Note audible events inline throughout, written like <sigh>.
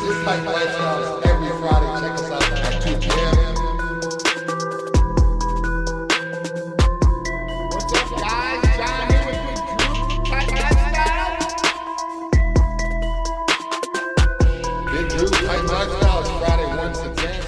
This is Titan Lifestyles every Friday. Check us out at 2 p.m. What's up, guys? John here with Titan Lifestyle. Big Drew, Titan Lifestyles Friday once again.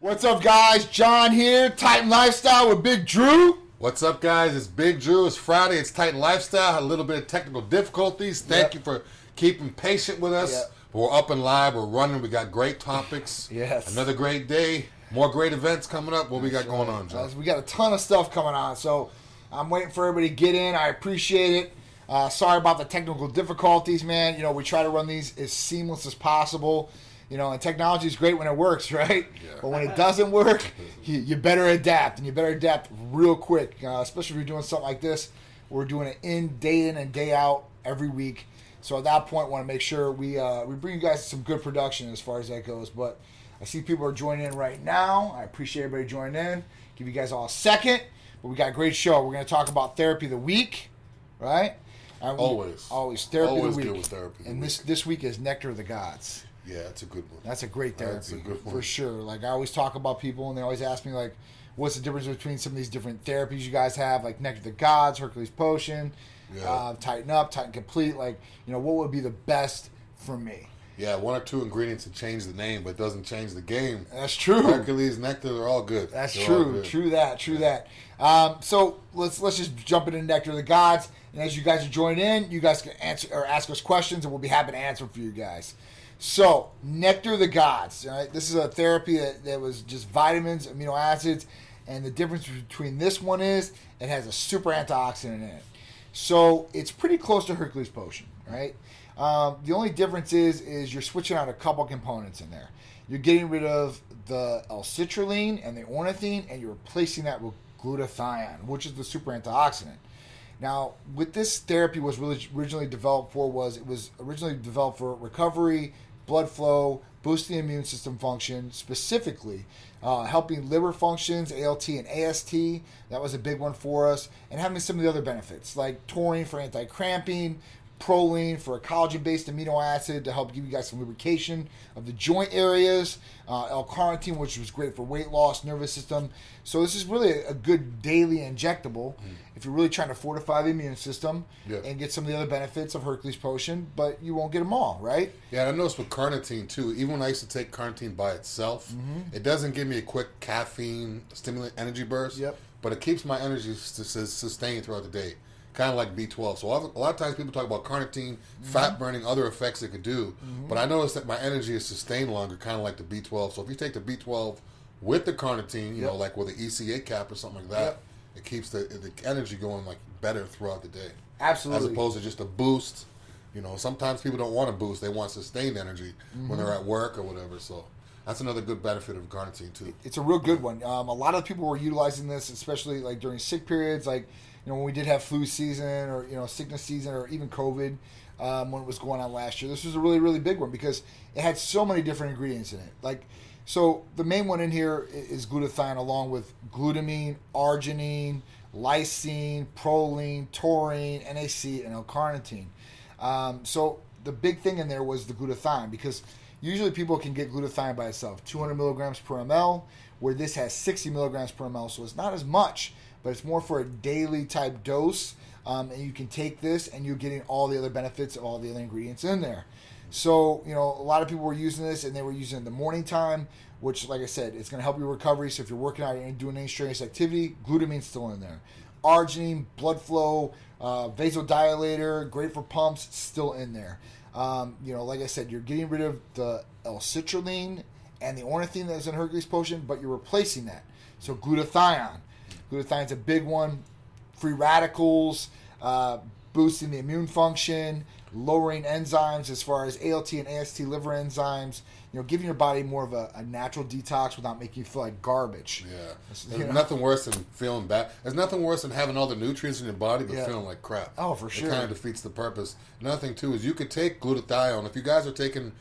What's up, guys? John here, Titan Lifestyle with Big Drew. What's up, guys? It's Big Drew. It's Friday. It's Titan Lifestyle. Had a little bit of technical difficulties. Thank Yep. you for keeping patient with us. Yep. But we're up and live. We're running. We got great topics. <laughs> Yes. Another great day. More great events coming up. What we got going on, John? we got a ton of stuff coming on, so I'm waiting for everybody to get in. I appreciate it. Uh, sorry about the technical difficulties, man. You know, we try to run these as seamless as possible. You know, and technology is great when it works, <laughs> right? Yeah. But when it doesn't work, <laughs> you, you better adapt, and you better adapt real quick. Uh, especially if you're doing something like this. We're doing it in day in and day out every week. So at that point, want to make sure we uh, we bring you guys some good production as far as that goes. But I see people are joining in right now. I appreciate everybody joining in. Give you guys all a second. But we got a great show. We're going to talk about therapy of the week, right? And we- Always. always therapy Always of the week. with therapy and this this week is nectar of the gods. Yeah, that's a good one. That's a great therapy That's a good one. for sure. Like I always talk about people, and they always ask me like, "What's the difference between some of these different therapies you guys have, like Nectar of the Gods, Hercules Potion, Yeah. uh, Titan Up, Titan Complete? Like, you know, what would be the best for me?" Yeah, one or two ingredients to change the name, but it doesn't change the game. That's true. Hercules, Nectar, they're all good. That's They're true. good. True that. True that. Um, so let's let's just jump into Nectar of the Gods, and as you guys are joining in, you guys can answer or ask us questions, and we'll be happy to answer for you guys. So Nectar of the Gods. All right, this is a therapy that, that was just vitamins, amino acids, and the difference between this one is it has a super antioxidant in it. So it's pretty close to Hercules Potion, right? Um, the only difference is is you're switching out a couple components in there. You're getting rid of the L-citrulline and the ornithine, and you're replacing that with glutathione, which is the super antioxidant. Now, what this therapy was really originally developed for was it was originally developed for recovery, blood flow, boosting immune system function, specifically uh, helping liver functions, ALT and AST. That was a big one for us, and having some of the other benefits like taurine for anti-cramping, proline for a collagen-based amino acid to help give you guys some lubrication of the joint areas, uh, L-carnitine, which was great for weight loss, nervous system. So this is really a, a good daily injectable if you're really trying to fortify the immune system Yeah. and get some of the other benefits of Hercules Potion, but you won't get them all, right? Yeah, and I noticed with carnitine too. Even when I used to take carnitine by itself, Mm-hmm. it doesn't give me a quick caffeine stimulant energy burst. Yep. But it keeps my energy sustained throughout the day, kind of like B12. So a lot, of, a lot of times people talk about carnitine, Mm-hmm. fat burning, other effects it could do. But I noticed that my energy is sustained longer, kind of like the B12. So if you take the B12 with the carnitine, you know, like with an ECA cap or something like that, Yep. it keeps the the energy going like better throughout the day Absolutely. as opposed to just a boost. You know, sometimes people don't want a boost; they want sustained energy when they're at work or whatever. So that's another good benefit of carnitine too. it's a real good one. Um, a lot of people were utilizing this, especially like during sick periods, like you know when we did have flu season or you know sickness season or even COVID um, when it was going on last year. This was a really really big one because it had so many different ingredients in it. Like so, the main one in here is glutathione, along with glutamine, arginine, lysine, proline, taurine, NAC, and L-carnitine. Um, so the big thing in there was the glutathione because usually people can get glutathione by itself, 200 milligrams per ml, where this has 60 milligrams per ml, so it's not as much, but it's more for a daily type dose. Um, and you can take this, and you're getting all the other benefits of all the other ingredients in there. So you know, a lot of people were using this, and they were using it in the morning time, which, like I said, it's going to help your recovery. So if you're working out and doing any strenuous activity, glutamine's still in there. Arginine, blood flow, uh, vasodilator, great for pumps, still in there. Um, you know, like I said, you're getting rid of the L-citrulline and the ornithine that's in Hercules Potion, but you're replacing that. So glutathione. Glutathione's a big one. Free radicals, uh, boosting the immune function, lowering enzymes as far as ALT and AST liver enzymes. You know, giving your body more of a, a natural detox without making you feel like garbage. Yeah, there's you know. nothing worse than feeling bad. There's nothing worse than having all the nutrients in your body but Yeah. feeling like crap. Oh, for sure. It kind of defeats the purpose. Another thing too is you could take glutathione if you guys are taking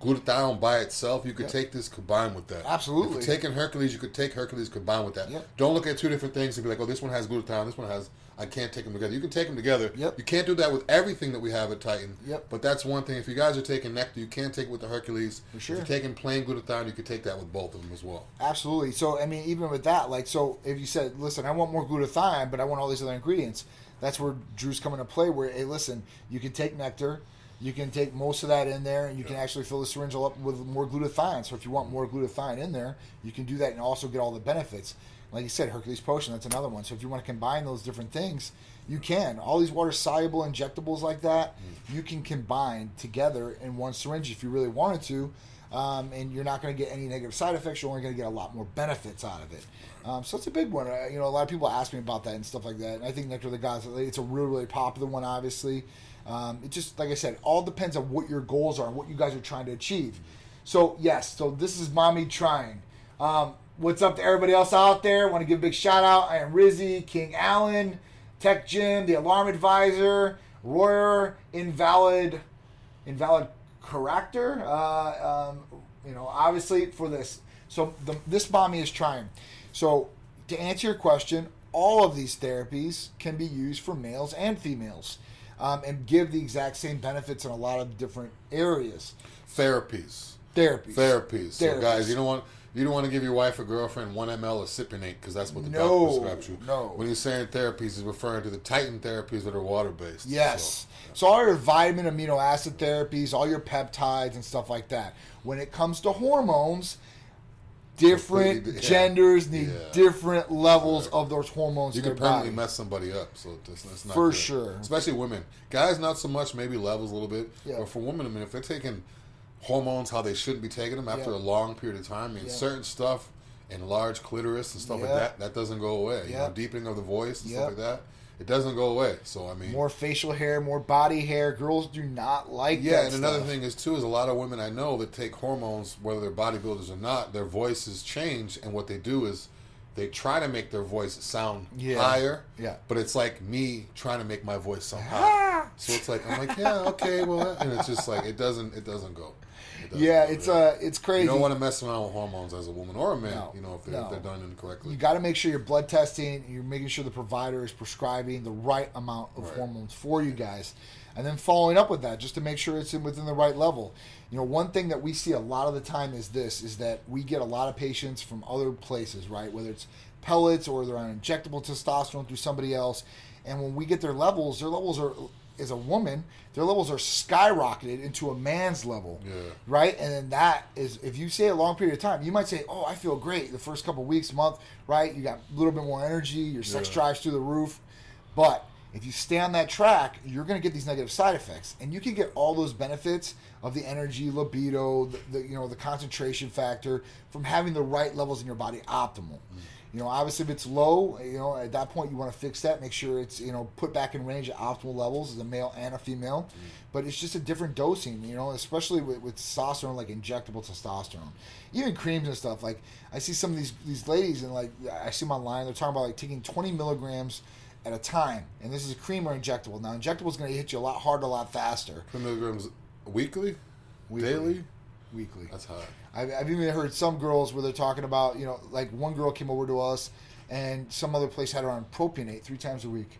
glutathione by itself. You could Yep. take this combined with that. Absolutely. If you're taking Hercules, you could take Hercules combined with that. Yep. Don't look at two different things and be like, oh, this one has glutathione, this one has. I can't take them together. You can take them together. Yep. You can't do that with everything that we have at Titan. Yep. But that's one thing. If you guys are taking nectar, you can take it with the Hercules. For sure. If you're taking plain glutathione, you could take that with both of them as well. Absolutely. So I mean, even with that, like, so if you said, "Listen, I want more glutathione, but I want all these other ingredients," that's where Drew's coming to play. Where, hey, listen, you can take nectar, you can take most of that in there, and you can actually fill the syringe up with more glutathione. So if you want more glutathione in there, you can do that and also get all the benefits. Like you said, Hercules Potion, that's another one. So if you want to combine those different things, you can. All these water soluble injectables like that, you can combine together in one syringe if you really wanted to. Um, and you're not going to get any negative side effects. You're only going to get a lot more benefits out of it. Um, so it's a big one. Uh, you know, a lot of people ask me about that and stuff like that. And I think Nectar of the Gods, it's a really, really popular one, obviously. Um, it just, like I said, all depends on what your goals are and what you guys are trying to achieve. So, yes, so this is Mommy Trying. Um, what's up to everybody else out there? want to give a big shout out. I am Rizzy, King Allen, Tech Jim, the Alarm Advisor, Royer, Invalid, Invalid Character. Uh, um, you know, obviously for this. So the, this mommy is trying. So to answer your question, all of these therapies can be used for males and females, um, and give the exact same benefits in a lot of different areas. Therapies. Therapies. Therapies. So, Therapies. guys, you don't want you don't want to give your wife or girlfriend one ml of Cypionate because that's what the No, doctor prescribes you. no. When he's saying therapies, he's referring to the Titan therapies that are water based. Yes. So all your vitamin, amino acid therapies, all your peptides and stuff like that. When it comes to hormones, different yeah. genders need Yeah. different levels of those hormones You can permanently mess somebody up, so that's, that's not For good. sure. Especially women, guys, not so much. Maybe levels a little bit, Yeah. but for women, I mean, if they're taking hormones how they shouldn't be taking them after a long period of time, I mean, certain stuff, enlarged clitoris and stuff like that, that doesn't go away. You Yeah. know, deepening of the voice and stuff like that, it doesn't go away. So I mean, More facial hair, more body hair. Girls do not like Yeah, and another thing is too is a lot of women I know that take hormones, whether they're bodybuilders or not, their voices change, and what they do is they try to make their voice sound Yeah. higher. Yeah. But it's like me trying to make my voice sound high. Ah. so it's like I'm like, yeah, okay, well, and it's just like it doesn't, it doesn't go. It Yeah, it's uh, it's crazy. You don't want to mess around with hormones as a woman or a man, No, you know, if they're, no. if they're done incorrectly. you got to make sure you're blood testing. You're making sure the provider is prescribing the right amount of Right. hormones for you guys, and then following up with that just to make sure it's in, within the right level. You know, one thing that we see a lot of the time is this: is that we get a lot of patients from other places, right? Whether it's pellets or they're on injectable testosterone through somebody else, and when we get their levels, their levels are as a woman, their levels are skyrocketed into a man's level Yeah. right? And then that is if you say a long period of time, you might say, "Oh, I feel great the first couple weeks, month, right? You got a little bit more energy, your sex Yeah. drives through the roof." But if you stay on that track, you're going to get these negative side effects, and you can get all those benefits of the energy, libido, the, the you know the concentration factor from having the right levels in your body optimal. Mm. You know, obviously, if it's low, you know, at that point you want to fix that. Make sure it's you know put back in range at optimal levels as a male and a female. Mm. But it's just a different dosing, you know, especially with, with testosterone, like injectable testosterone, even creams and stuff. Like I see some of these these ladies and like I see them online. They're talking about like taking 20 milligrams at a time, and this is a cream or injectable. Now, injectable is going to hit you a lot harder, a lot faster. Twenty milligrams weekly, Weekly. daily. Weekly. That's high. I've, I've even heard some girls where they're talking about, you know, like one girl came over to us and some other place had her on propionate three times a week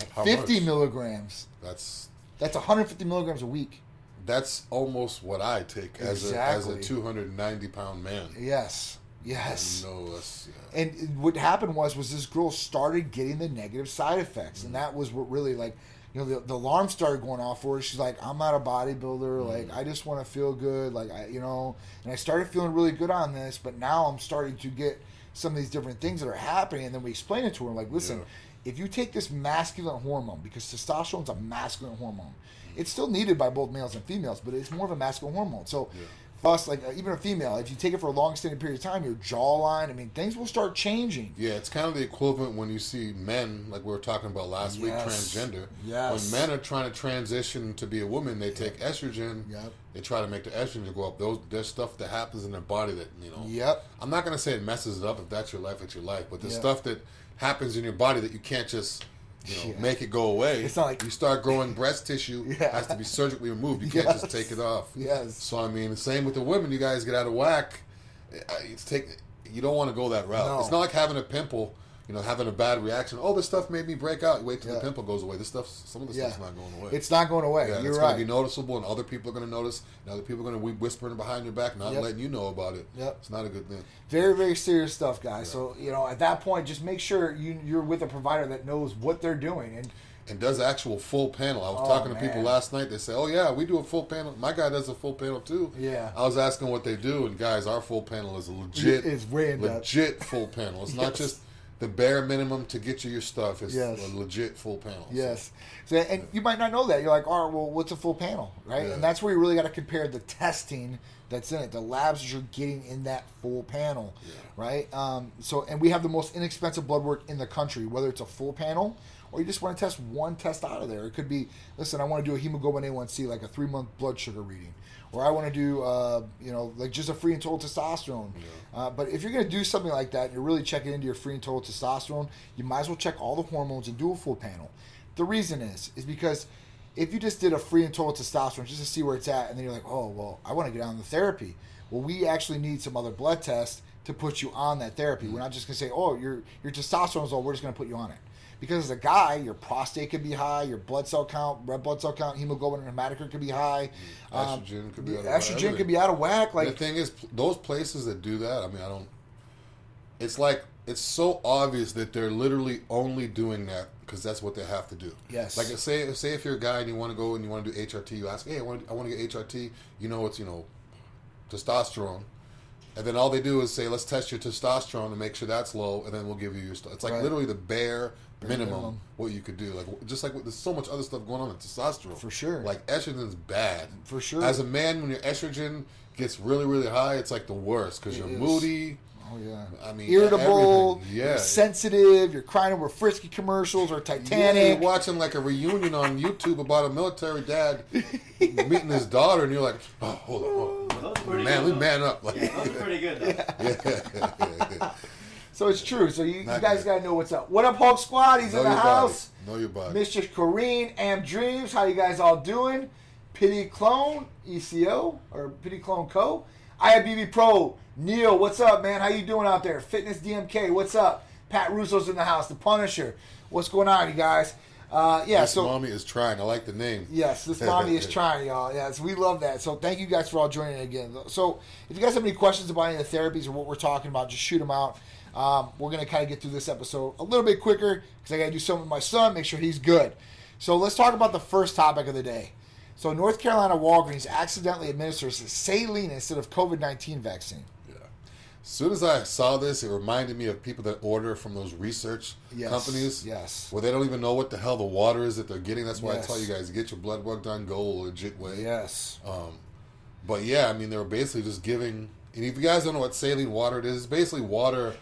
at How 50 much? milligrams. That's That's 150 milligrams a week. that's almost what I take as a as a 290 pound man. Yes. Yes. No, that's yeah. And what happened was was this girl started getting the negative side effects, and that was what really like, you know, the, the alarm started going off for her. She's like, I'm not a bodybuilder. Mm. Like, I just want to feel good. Like, I, you know, and I started feeling really good on this, but now I'm starting to get some of these different things that are happening. And then we explain it to her, like, listen, Yeah. if you take this masculine hormone, because testosterone's a masculine hormone, mm. it's still needed by both males and females, but it's more of a masculine hormone. So. Yeah. Us, like uh, even a female, if you take it for a long extended period of time, your jawline, I mean, things will start changing. Yeah, it's kind of the equivalent when you see men, like we were talking about last week, transgender. Yes. When men are trying to transition to be a woman, they take estrogen. Yep. They try to make the estrogen go up. Those there's stuff that happens in their body that you know. Yep. I'm not gonna say it messes it up. If that's your life, it's your life. But the Yeah. stuff that happens in your body that you can't just you know, Yeah. make it go away. It's not like- you start growing breast tissue <laughs> Yeah. has to be surgically removed. You can't just take it off. Yes. So I mean, the same with the women. You guys get out of whack. It's take. You don't want to go that route. No. It's not like having a pimple. You know, having a bad reaction. Oh, this stuff made me break out. You wait till Yeah. the pimple goes away. This stuff, some of this Yeah. stuff's not going away. It's not going away. yeah, You're it's right. going to be noticeable, and other people are going to notice, and other people are going to be whispering behind your back, not Yep. letting you know about it. Yep. It's not a good thing. Very, very serious stuff, guys. So you know, at that point, just make sure you you're with a provider that knows what they're doing. And and does actual full panel. I was Oh, talking to people last night. They say, "Oh yeah, we do a full panel." My guy does a full panel too. Yeah. I was asking what they do, and guys, our full panel is a legit, It's way legit full panel. It's not <laughs> just the bare minimum to get you your stuff. is Yes. a legit full panel. So, Yes. So, and you might not know that. You're like, all right, well, what's a full panel, right? Yeah. And that's where you really got to compare the testing that's in it, the labs that you're getting in that full panel, right? Um, so, and we have the most inexpensive blood work in the country, whether it's a full panel or you just want to test one test out of there. It could be, listen, I want to do a hemoglobin A1C, like a three month blood sugar reading. Or I want to do, uh, you know, like just a free and total testosterone. Uh, but if you're going to do something like that, you're really checking into your free and total testosterone. You might as well check all the hormones and do a full panel. The reason is, is because if you just did a free and total testosterone just to see where it's at, and then you're like, oh, well, I want to get on the therapy. Well, we actually need some other blood tests to put you on that therapy. We're not just going to say, oh, your your testosterone is low. We're just going to put you on it. Because as a guy, your prostate could be high, your blood cell count, red blood cell count, hemoglobin and hematocrit could be high. Um, Estrogen could be out of estrogen whack. could be out of whack. Like the thing is, those places that do that, I mean, I don't. It's like it's so obvious that they're literally only doing that because that's what they have to do. Yes. Like say, say if you're a guy and you want to go and you want to do HRT, you ask, hey, I want, I want to get HRT. You know, it's you know, testosterone, and then all they do is say, let's test your testosterone and make sure that's low, and then we'll give you your. St-. It's like Right. literally the bare. Minimum, minimum. what you could do, like just like there's so much other stuff going on with testosterone. For sure. like estrogen's bad. For sure. As a man, when your estrogen gets really, really high, it's like the worst because you're is. moody. Oh yeah. I mean, irritable, everything. Yeah. you're sensitive, you're crying over frisky commercials or Yeah, Titanic. you're watching like a reunion on YouTube about a military dad meeting his daughter, and you're like, "Oh, hold on, hold on. man, good, we man up." Like, Yeah, those are pretty good though. <laughs> <laughs> So it's true. So you, you guys gotta know what's up. What up, Hulk Squad? He's know in the house. body. Know your body. Mr. Corrine, Am Dreams. How you guys all doing? Pity Clone, ECO or Pity Clone Co. IFBB Pro, Neil. What's up, man? How you doing out there? Fitness DMK. What's up? Pat Russo's in the house. The Punisher. What's going on, you guys? Uh, yeah. This so mommy is trying. I like the name. Yes, this mommy is <laughs> trying, y'all. Yes, we love that. So thank you guys for all joining again. So if you guys have any questions about any of the therapies or what we're talking about, just shoot them out. Um, we're gonna kind of get through this episode a little bit quicker because I gotta do something with my son, make sure he's good. So let's talk about the first topic of the day. So North Carolina Walgreens accidentally administers saline instead of COVID nineteen vaccine. Yeah. As soon as I saw this, it reminded me of people that order from those research Yes, companies. yes. Where they don't even know what the hell the water is that they're getting. That's why Yes. I tell you guys, get your blood work done, go a legit way. Yes. Um, but yeah, I mean, they were basically just giving. And if you guys don't know what saline water it is, it's basically water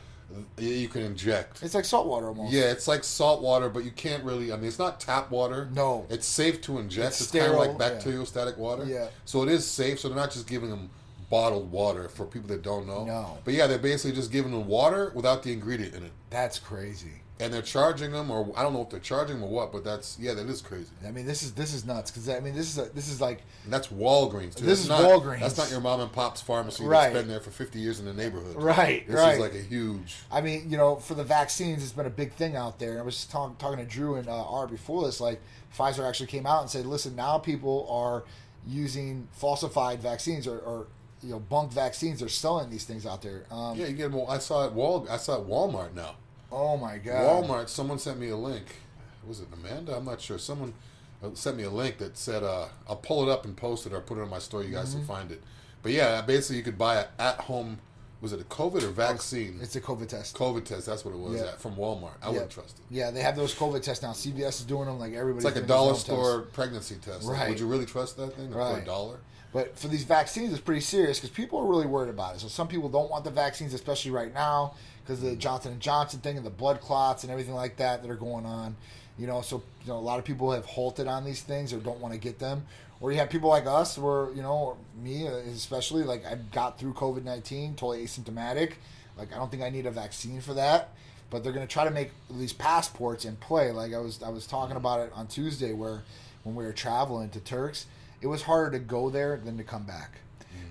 you can inject. It's like salt water almost. Yeah, it's like salt water, but you can't really. I mean, it's not tap water. No. it's safe to inject. It's It's, kind of like bacteriostatic water. Yeah. so it is safe. So they're not just giving them bottled water for people that don't know. No. but yeah, they're basically just giving them water without the ingredient in it, That's crazy. And they're charging them, or I don't know if they're charging them or what, but that's yeah, that is crazy. I mean, this is this is nuts because I mean, this is a, this is like And that's Walgreens too. This That's is not, Walgreens. That's not your mom and pop's pharmacy Right. that's been there for fifty years in the neighborhood. Right, This right. is like a huge. I mean, you know, for the vaccines, it's been a big thing out there. I was just talking to Drew and uh, Art before this. Like, Pfizer actually came out and said, "Listen, now people are using falsified vaccines or, or you know, bunk vaccines. They're selling these things out there." Um, Yeah, you get them. I saw it. Wal. I saw it Walmart now. Oh my god. Walmart. Someone sent me a link. Was it Amanda? I'm not sure. Someone uh, sent me a link that said, uh, "I'll pull it up and post it, or put it on my store. You guys Mm-hmm. can find it." But yeah, basically, you could buy an at-home. Was it a COVID or vaccine? It's a COVID test. COVID test. That's what it was Yeah. at, from Walmart. I Yeah. wouldn't trust it. Yeah, they have those COVID tests now. CVS is doing them. Like everybody. It's like a dollar store pregnancy test. Like, Right. would you really trust that thing for a dollar? But for these vaccines, it's pretty serious because people are really worried about it. So some people don't want the vaccines, especially right now, because of the Johnson and Johnson thing and the blood clots and everything like that that are going on. You know, so you know a lot of people have halted on these things or don't want to get them. Or you have people like us, where you know, me uh, especially, like I got through COVID nineteen, totally asymptomatic. Like I don't think I need a vaccine for that. but they're going to try to make these passports in play. Like I was I was talking about it on Tuesday, where when we were traveling to Turks, it was harder to go there than to come back.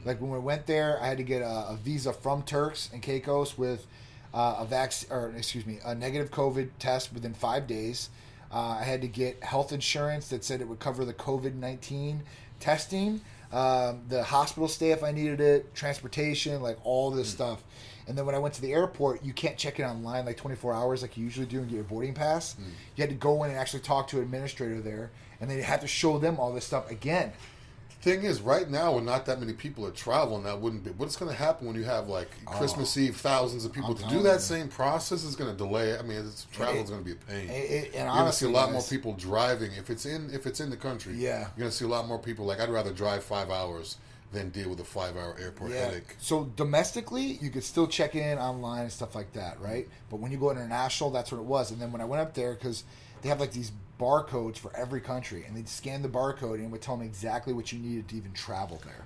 Like when we went there, I had to get a, a visa from Turks and Caicos with uh, a vac or excuse me, a negative COVID test within five days. Uh, I had to get health insurance that said it would cover the COVID nineteen testing, um, the hospital stay if I needed it, transportation, like all this stuff. And then when I went to the airport, you can't check it online like 24 hours like you usually do and get your boarding pass. You had to go in and actually talk to an administrator there, and then you had to show them all this stuff again. Thing is, right now, when not that many people are traveling, that wouldn't be. What's going to happen when you have like oh. Christmas Eve, thousands of people Oh. I'm to do that you. same process is going to delay. it. I mean, it's, travel is going to be a pain. it- it- and you're going to see honestly, a lot more people driving if it's in if it's in the country. Yeah. you're going to see a lot more people. Like I'd rather drive five hours than deal with a five hour airport headache. So domestically, you could still check in online and stuff like that, right? But when you go international, that's what it was. And then when I went up there, because they have like these barcodes for every country, and they'd scan the barcode and it would tell them exactly what you needed to even travel there.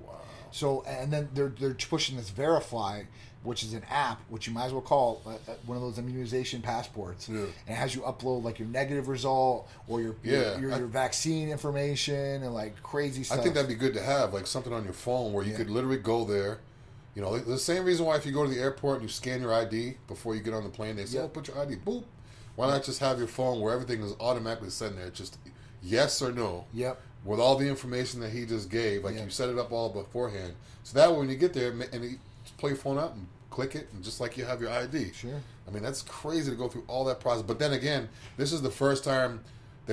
Wow. So and then they're they're pushing this VeriFLY, which is an app which you might as well call uh, uh, one of those immunization passports. Yeah. And it has you upload like your negative result or your your, Yeah, your, I- your vaccine information and like crazy stuff. I think that'd be good to have, like something on your phone where you Yeah. could literally go there. You know, the same reason why if you go to the airport and you scan your ID before you get on the plane, they say, Yeah. "Oh, put your ID." Boop. Why not just have your phone where everything is automatically sent there? Just yes or no. Yep. With all the information that he just gave, like Yeah. you set it up all beforehand, so that way when you get there and you pull your phone out and click it, and just like you have your ID. Sure. I mean, that's crazy to go through all that process. But then again, this is the first time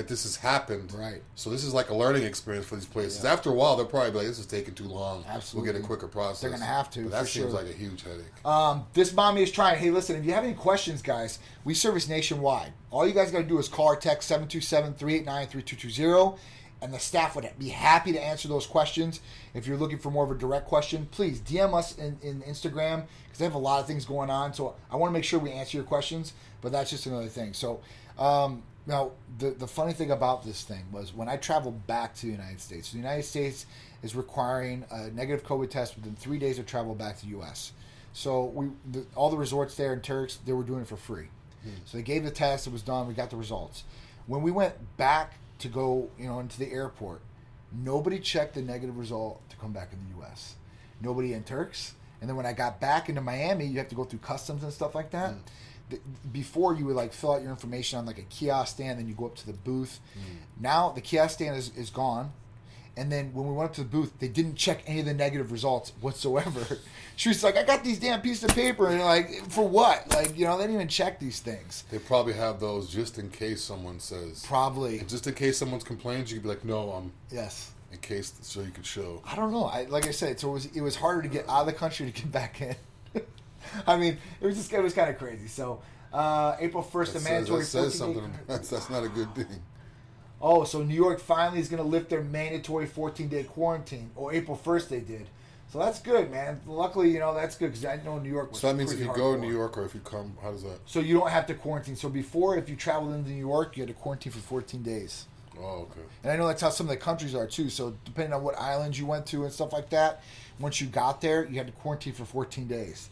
that this has happened. Right. So this is like a learning experience for these places. Yeah. After a while, they'll probably be like, "This is taking too long. Absolutely. We'll get a quicker process." They're gonna have to, But that seems sure. like a huge headache. Um, this mommy is trying. Hey, listen, if you have any questions, guys, we service nationwide. All you guys got to do is call or text 727 389 3220, and the staff would be happy to answer those questions. If you're looking for more of a direct question, please DM us in, in Instagram because they have a lot of things going on. So I want to make sure we answer your questions, but that's just another thing. So, um, now, the, the funny thing about this thing was when I traveled back to the United States, the United States is requiring a negative COVID test within three days of travel back to the U.S. So we the, all the resorts there in Turks they were doing it for free. Hmm. So they gave the test, it was done, we got the results. When we went back to go, you know, into the airport, nobody checked the negative result to come back in the U.S. Nobody in Turks. And then when I got back into Miami, you have to go through customs and stuff like that. The- Before you would like fill out your information on like a kiosk stand, then you go up to the booth. Hmm. Now the kiosk stand is, is gone. And then when we went up to the booth, they didn't check any of the negative results whatsoever. <laughs> She was like, "I got these damn pieces of paper," and like, for what? Like, you know, they didn't even check these things. They probably have those just in case someone says. Probably, And just in case someone complains, you could be like, "No, I'm." yes. In case, so you could show. I don't know. I like I said, so it was it was harder to get out of the country to get back in. <laughs> <laughs> I mean, it was just it was kind of crazy. So uh, April first, That the says, mandatory that says 14 day- something. That's, that's not a good thing. Oh, so New York finally is going to lift their mandatory 14 day quarantine. Or April 1st they did. So that's good, man. Luckily, you know, that's good because I know New York was So that means if you go to. New York or if you come, how does that? So you don't have to quarantine. So before, if you traveled into New York, you had to quarantine for 14 days. Oh, okay. And I know that's how some of the countries are too. So depending on what islands you went to and stuff like that, once you got there, you had to quarantine for 14 days.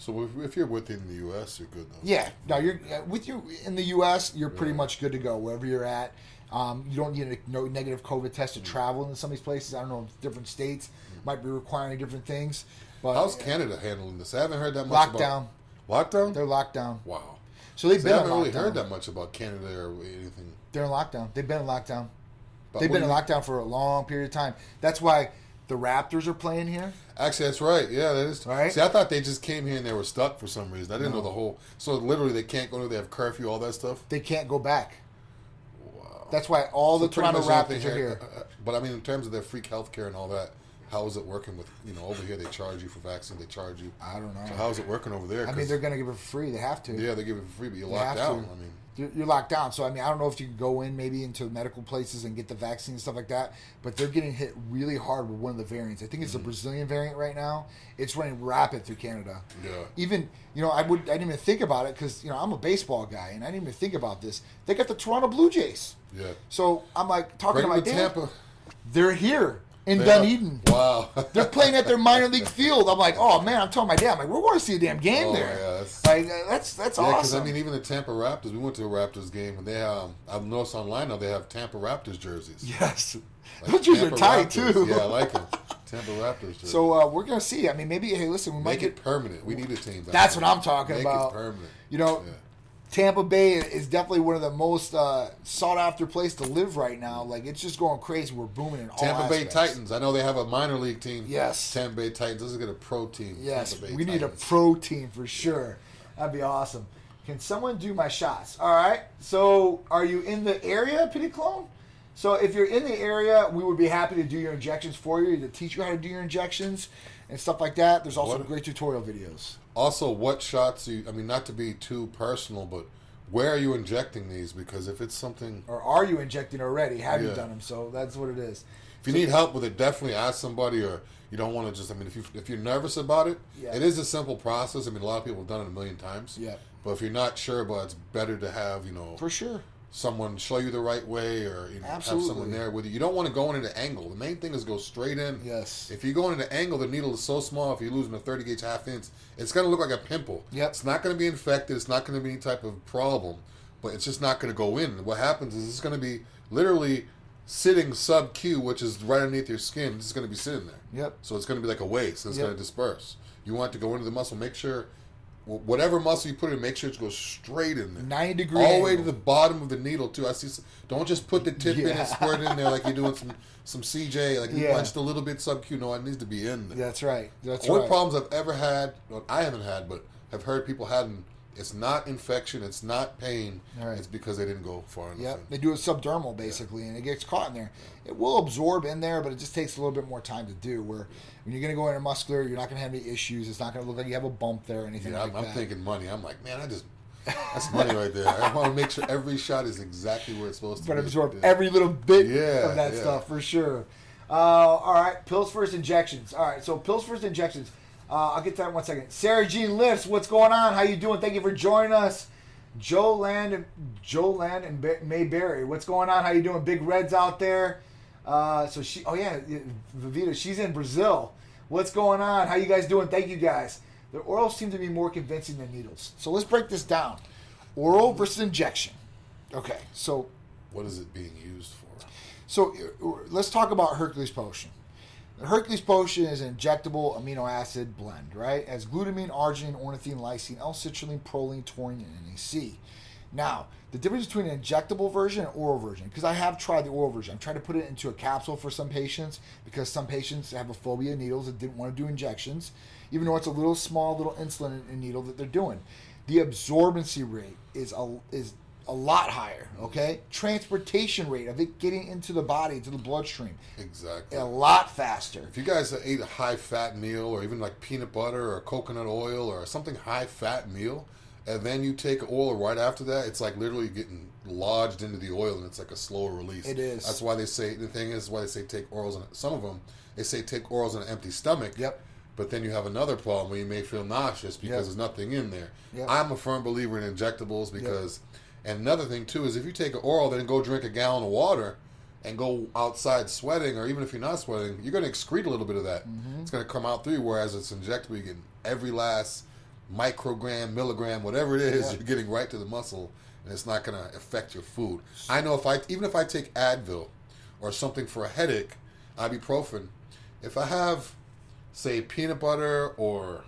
So if, if you're within the U.S., you're good though. Yeah. Now you're with you in the U.S. You're pretty Yeah. much good to go wherever you're at. Um, you don't need a no negative COVID test Mm. to travel in some of these places. I don't know. Different states might be requiring different things. But How's Canada handling this? I haven't heard that much Lockdown. about lockdown. They're locked down. wow. So they've been. I haven't really lockdown. heard that much about Canada or anything. They're in lockdown. They've been in lockdown. But They've been in do lockdown for a long period of time. That's why the Raptors are playing here. Actually, that's right. Yeah, that is. Right? See, I thought they just came here and they were stuck for some reason. I didn't No. know the whole. So literally, they can't go. They have curfew, all that stuff. They can't go back. Wow. That's why all the So pretty Toronto Raptors are here. uh, uh, But I mean, in terms of their free healthcare and all that, how is it working with you know over here? They charge you for vaccine. They charge you. I don't know. So how is it working over there? I mean they're going to give it for free. They have to. yeah, they give it for free, but you're They locked down. to. I mean, You're, you're locked down. So I mean, I don't know if you can go in maybe into medical places and get the vaccine and stuff like that. But they're getting hit really hard with one of the variants. I think it's the mm-hmm. Brazilian variant right now. It's running rapid through Canada. Yeah. Even you know, I would I didn't even think about it because you know I'm a baseball guy and I didn't even think about this. They got the Toronto Blue Jays. yeah. So I'm like talking Bring to my dad. Tampa. They're here. In They Dunedin. are- Wow. <laughs> They're playing at their minor league field. I'm like, oh man, I'm telling my dad, I'm like, we're going to see a damn game Oh, there. yeah, that's- like uh, that's that's Yeah, because awesome. I mean, even the Tampa Raptors. We went to a Raptors game, and they have. I've noticed online now they have Tampa Raptors jerseys. yes, Like <laughs> those jerseys are tight Raptors. too. Yeah, I like them. <laughs> Tampa Raptors. So uh, we're gonna see. I mean, maybe hey, listen, we might make get. it permanent. We need a team. That's what I'm talking Make about. It permanent. You know, Yeah. Tampa Bay is definitely one of the most uh, sought after place to live right now. Like it's just going crazy. We're booming in all Tampa Bay aspects. Titans. I know they have a minor league team. Yes. Tampa Bay Titans. Let's get a pro team. Yes, we need a pro team for sure. That'd be awesome. Can someone do my shots? All right. So, are you in the area, Pity Clone? So, if you're in the area, we would be happy to do your injections for you, to teach you how to do your injections and stuff like that. There's also What- great tutorial videos. Also, what shots you? I mean, not to be too personal, but where are you injecting these? Because if it's something, Or are you injecting already? Have you done them? So that's what it is. if you need help with it, definitely ask somebody. Or you don't want to just. I mean, if you if you're nervous about it, Yeah. it is a simple process. I mean, a lot of people have done it a million times. Yeah. But if you're not sure about, it, it's better to have you know For sure. Someone show you the right way, or you know, have someone there with you. You don't want to go in at an angle. The main thing is go straight in. Yes. If you go in at an angle, the needle is so small. If you're losing a 30 gauge half inch, it's going to look like a pimple. Yep. It's not going to be infected. It's not going to be any type of problem, but it's just not going to go in. What happens is it's going to be literally sitting sub Q, which is right underneath your skin. It's going to be sitting there. Yep. So it's going to be like a waste. It's Yep. going to disperse. You want to go into the muscle. Make sure whatever muscle you put in, make sure it goes straight in there. 90 degree All the way to the bottom of the needle too. I see. s- Don't just put the tip in and squirt it in there like you're doing <laughs> some some CJ. Like you Yeah. punched a little bit sub Q. No, it needs to be in there. That's right. That's Only right. problems I've ever had, well, I haven't had, but have heard people had. and It's not infection. It's not pain. Right. It's because they didn't go far enough. Yeah, they do it subdermal basically, and it gets caught in there. It will absorb in there, but it just takes a little bit more time to do. Where when you're going to go into muscular, you're not going to have any issues. It's not going to look like you have a bump there or anything Yeah, like I'm, I'm thinking money. I'm like, man, I just <laughs> that's money right there. I want to make sure every shot is exactly where it's supposed to but be. absorb Yeah. every little bit Yeah, of that yeah. stuff for sure. Uh, all right, pills first injections. All right, so pills first injections. Uh, I'll get to that in one second. Sarah Jean Lifts, what's going on? How you doing? Thank you for joining us. Joe Land and Joe Land and Ba- Mayberry, what's going on? How you doing? Big Reds out there. Uh, so she, oh yeah, Vivita, she's in Brazil. What's going on? How you guys doing? Thank you guys. The orals seem to be more convincing than needles. So let's break this down. Oral versus injection. Okay, so What is it being used for? so uh, let's talk about Hercules Potion. The Hercules Potion is an injectable amino acid blend, right? As glutamine, arginine, ornithine, lysine, L-citrulline, proline, taurine, and NAC. Now, the difference between an injectable version and oral version, because I have tried the oral version. I'm trying to put it into a capsule for some patients because some patients have a phobia of needles and didn't want to do injections, even though it's a little small little insulin in- needle that they're doing. The absorbency rate is a, is a lot higher, okay? Transportation rate of it getting into the body, into the bloodstream, Exactly. a lot faster. If you guys ate a high fat meal or even like peanut butter or coconut oil or something high fat meal, and then you take oil right after that, it's like literally getting lodged into the oil and it's like a slower release. It is. That's why they say the thing is why they say take orals on some of them they say take orals on an empty stomach. Yep. But then you have another problem where you may feel nauseous because Yep. there's nothing in there. Yep. I'm a firm believer in injectables because, and another thing too is if you take an oral, then go drink a gallon of water, and go outside sweating, or even if you're not sweating, you're going to excrete a little bit of that. Mm-hmm. It's going to come out through you. Whereas it's injectable, you get every last microgram, milligram, whatever it is, Yeah. you're getting right to the muscle, and it's not going to affect your food. I know if I even if I take Advil or something for a headache, ibuprofen, if I have say peanut butter or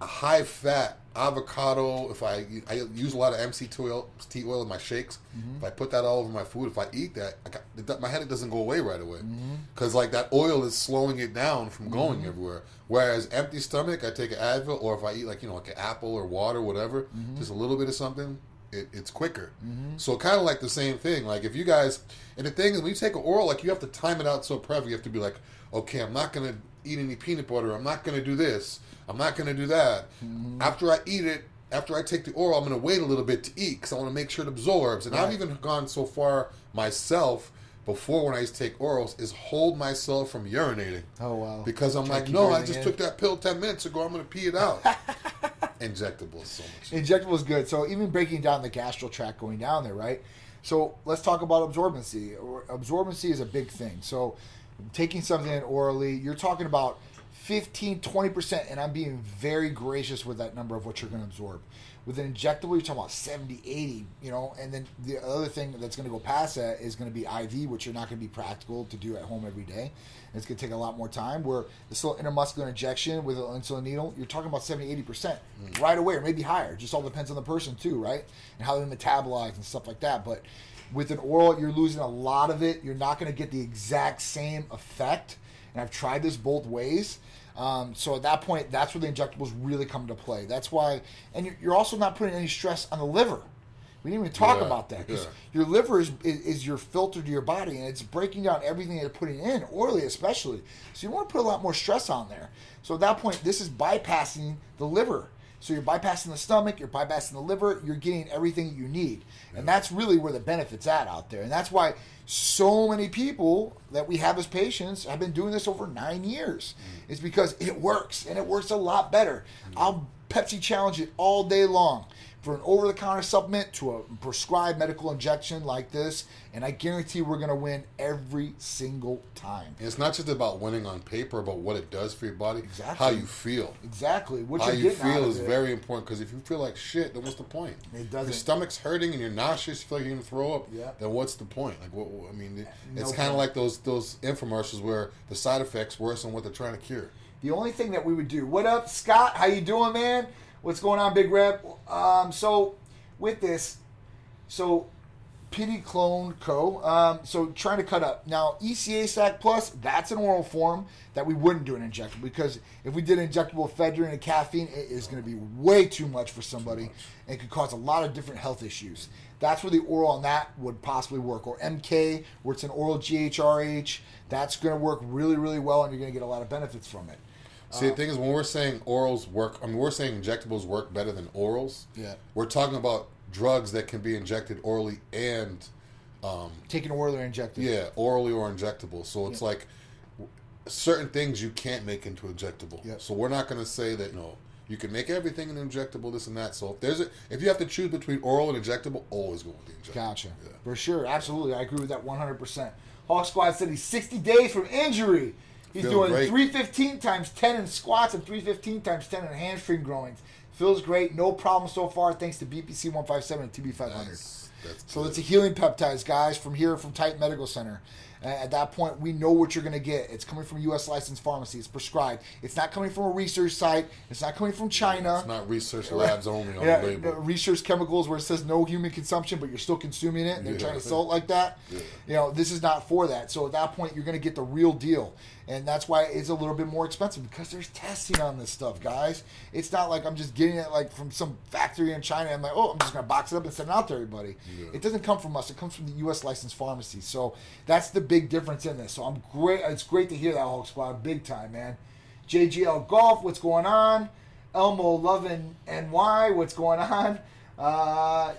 a high fat avocado, if I I use a lot of MCT oil, tea oil in my shakes, mm-hmm. if I put that all over my food, if I eat that, I got, my headache doesn't go away right away mm-hmm. because like that oil is slowing it down from going mm-hmm. everywhere. Whereas empty stomach, I take an Advil, or if I eat like you know like an apple or water, whatever, just a little bit of something, it, it's quicker. So kind of like the same thing. Like if you guys, and the thing is, when you take an oral, like you have to time it out so perfect. You have to be like, okay, I'm not gonna eat any peanut butter. I'm not gonna do this. I'm not gonna do that. Mm-hmm. After I eat it, after I take the oral, I'm gonna wait a little bit to eat because I want to make sure it absorbs. And I've even gone so far myself before when I used to take orals is hold myself from urinating. Oh, wow. Because I'm Try like, no, I just in. took that pill ten minutes ago. I'm gonna pee it out. <laughs> Injectables so much. Injectable is good. So even breaking down the gastral tract going down there, right? So let's talk about absorbency. Absorbency is a big thing. So taking something in orally, you're talking about 15, 20%, and I'm being very gracious with that number of what you're going to absorb. With an injectable, you're talking about 70, 80, you know, and then the other thing that's going to go past that is going to be IV, which you're not going to be practical to do at home every day. It's going to take a lot more time. Where this little intramuscular injection with an insulin needle, you're talking about 70, 80% mm. right away, or maybe higher. Just all depends on the person, too, right? And how they metabolize and stuff like that. But with an oral, you're losing a lot of it. You're not going to get the exact same effect. And I've tried this both ways. Um, so at that point, that's where the injectables really come into play. That's why, and you're- you're also not putting any stress on the liver. We didn't even talk Yeah, about that because yeah. your liver is, is is your filter to your body, and it's breaking down everything that you're putting in, orally especially. So you want to put a lot more stress on there. So at that point, this is bypassing the liver. So you're bypassing the stomach, you're bypassing the liver, you're getting everything you need, and that's really where the benefits at out there. And that's why so many people that we have as patients have been doing this over nine years. Mm. It's because it works, and it works a lot better. I'll Pepsi challenge it all day long for an over-the-counter supplement to a prescribed medical injection like this, and I guarantee we're going to win every single time. And it's not just about winning on paper, but what it does for your body, Exactly. how you feel. Exactly. What how you feel is it. very important because if you feel like shit, then what's the point? It doesn't. your stomach's hurting and you're nauseous, you feel like you're gonna throw up. Yeah. Then what's the point? Like, what? I mean, it- No it's kind of like those those infomercials where the side effects worse than what they're trying to cure. The only thing that we would do. What up, Scott? How you doing, man? What's going on, Big Rep? Um, so with this, so Pity Clone Co. Um, so trying to cut up now. ECA Stack Plus. That's an oral form that we wouldn't do an injectable because if we did an injectable ephedrine and caffeine, it is going to be way too much for somebody and could cause a lot of different health issues. That's where the oral on that would possibly work, or MK, where it's an oral GHRH. That's going to work really, really well, and you're going to get a lot of benefits from it. See, the thing is, when we're saying orals work, I mean, we're saying injectables work better than orals. Yeah. We're talking about drugs that can be injected orally and, um, Taking oral or injected. yeah, orally or injectable. So it's Yeah. like certain things you can't make into injectable. Yeah. So we're not going to say that, you know, you can make everything an injectable, this and that. So if there's a, if you have to choose between oral and injectable, always go with the injectable. Gotcha. Yeah. For sure. Absolutely. I agree with that 100%. Hulk Squad said he's 60 days from injury. He's Feeling doing great. 315 times 10 in squats and 315 times 10 in hamstring growings. Feels great. No problem so far thanks to BPC 157 and TB500. Nice. So it's a healing peptides, guys, from here from Titan Medical Center. Uh, at that point, we know what you're going to get. It's coming from U.S. licensed pharmacy. It's prescribed. It's not coming from a research site. It's not coming from China. It's not research labs only on Yeah, the label. research chemicals where it says no human consumption, but you're still consuming it. and They're Yeah. trying to sell it like that. Yeah. You know, this is not for that. So at that point, you're going to get the real deal, and that's why it's a little bit more expensive because there's testing on this stuff, guys. It's not like I'm just getting it like from some factory in China. I'm like, oh, I'm just going to box it up and send it out to everybody. Yeah. It doesn't come from us. It comes from the U.S. licensed pharmacy. So that's the big difference in this. So I'm great. It's great to hear that Hulk Squad, big time, man. JGL Golf, what's going on? Elmo Lovin NY, what's going on? Uh,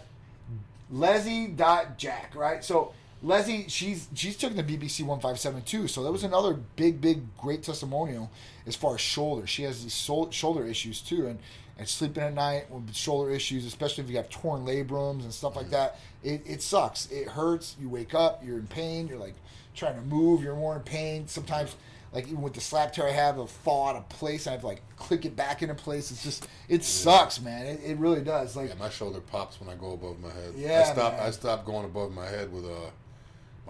Leslie dot Jack, right? So Leslie, she's she's taking the BPC one five seven too. So that was another big, big, great testimonial as far as shoulder. She has these sol- shoulder issues too, and and sleeping at night with shoulder issues, especially if you have torn labrums and stuff like that. It, it sucks. It hurts. You wake up, you're in pain. You're like trying to move. You're more in pain. Sometimes, like even with the slap tear I have, it'll fall out of place. I have to like click it back into place. It's just it sucks, man. It, it really does. Like Yeah, my shoulder pops when I go above my head. Yeah, I stop. man. I stop going above my head with uh,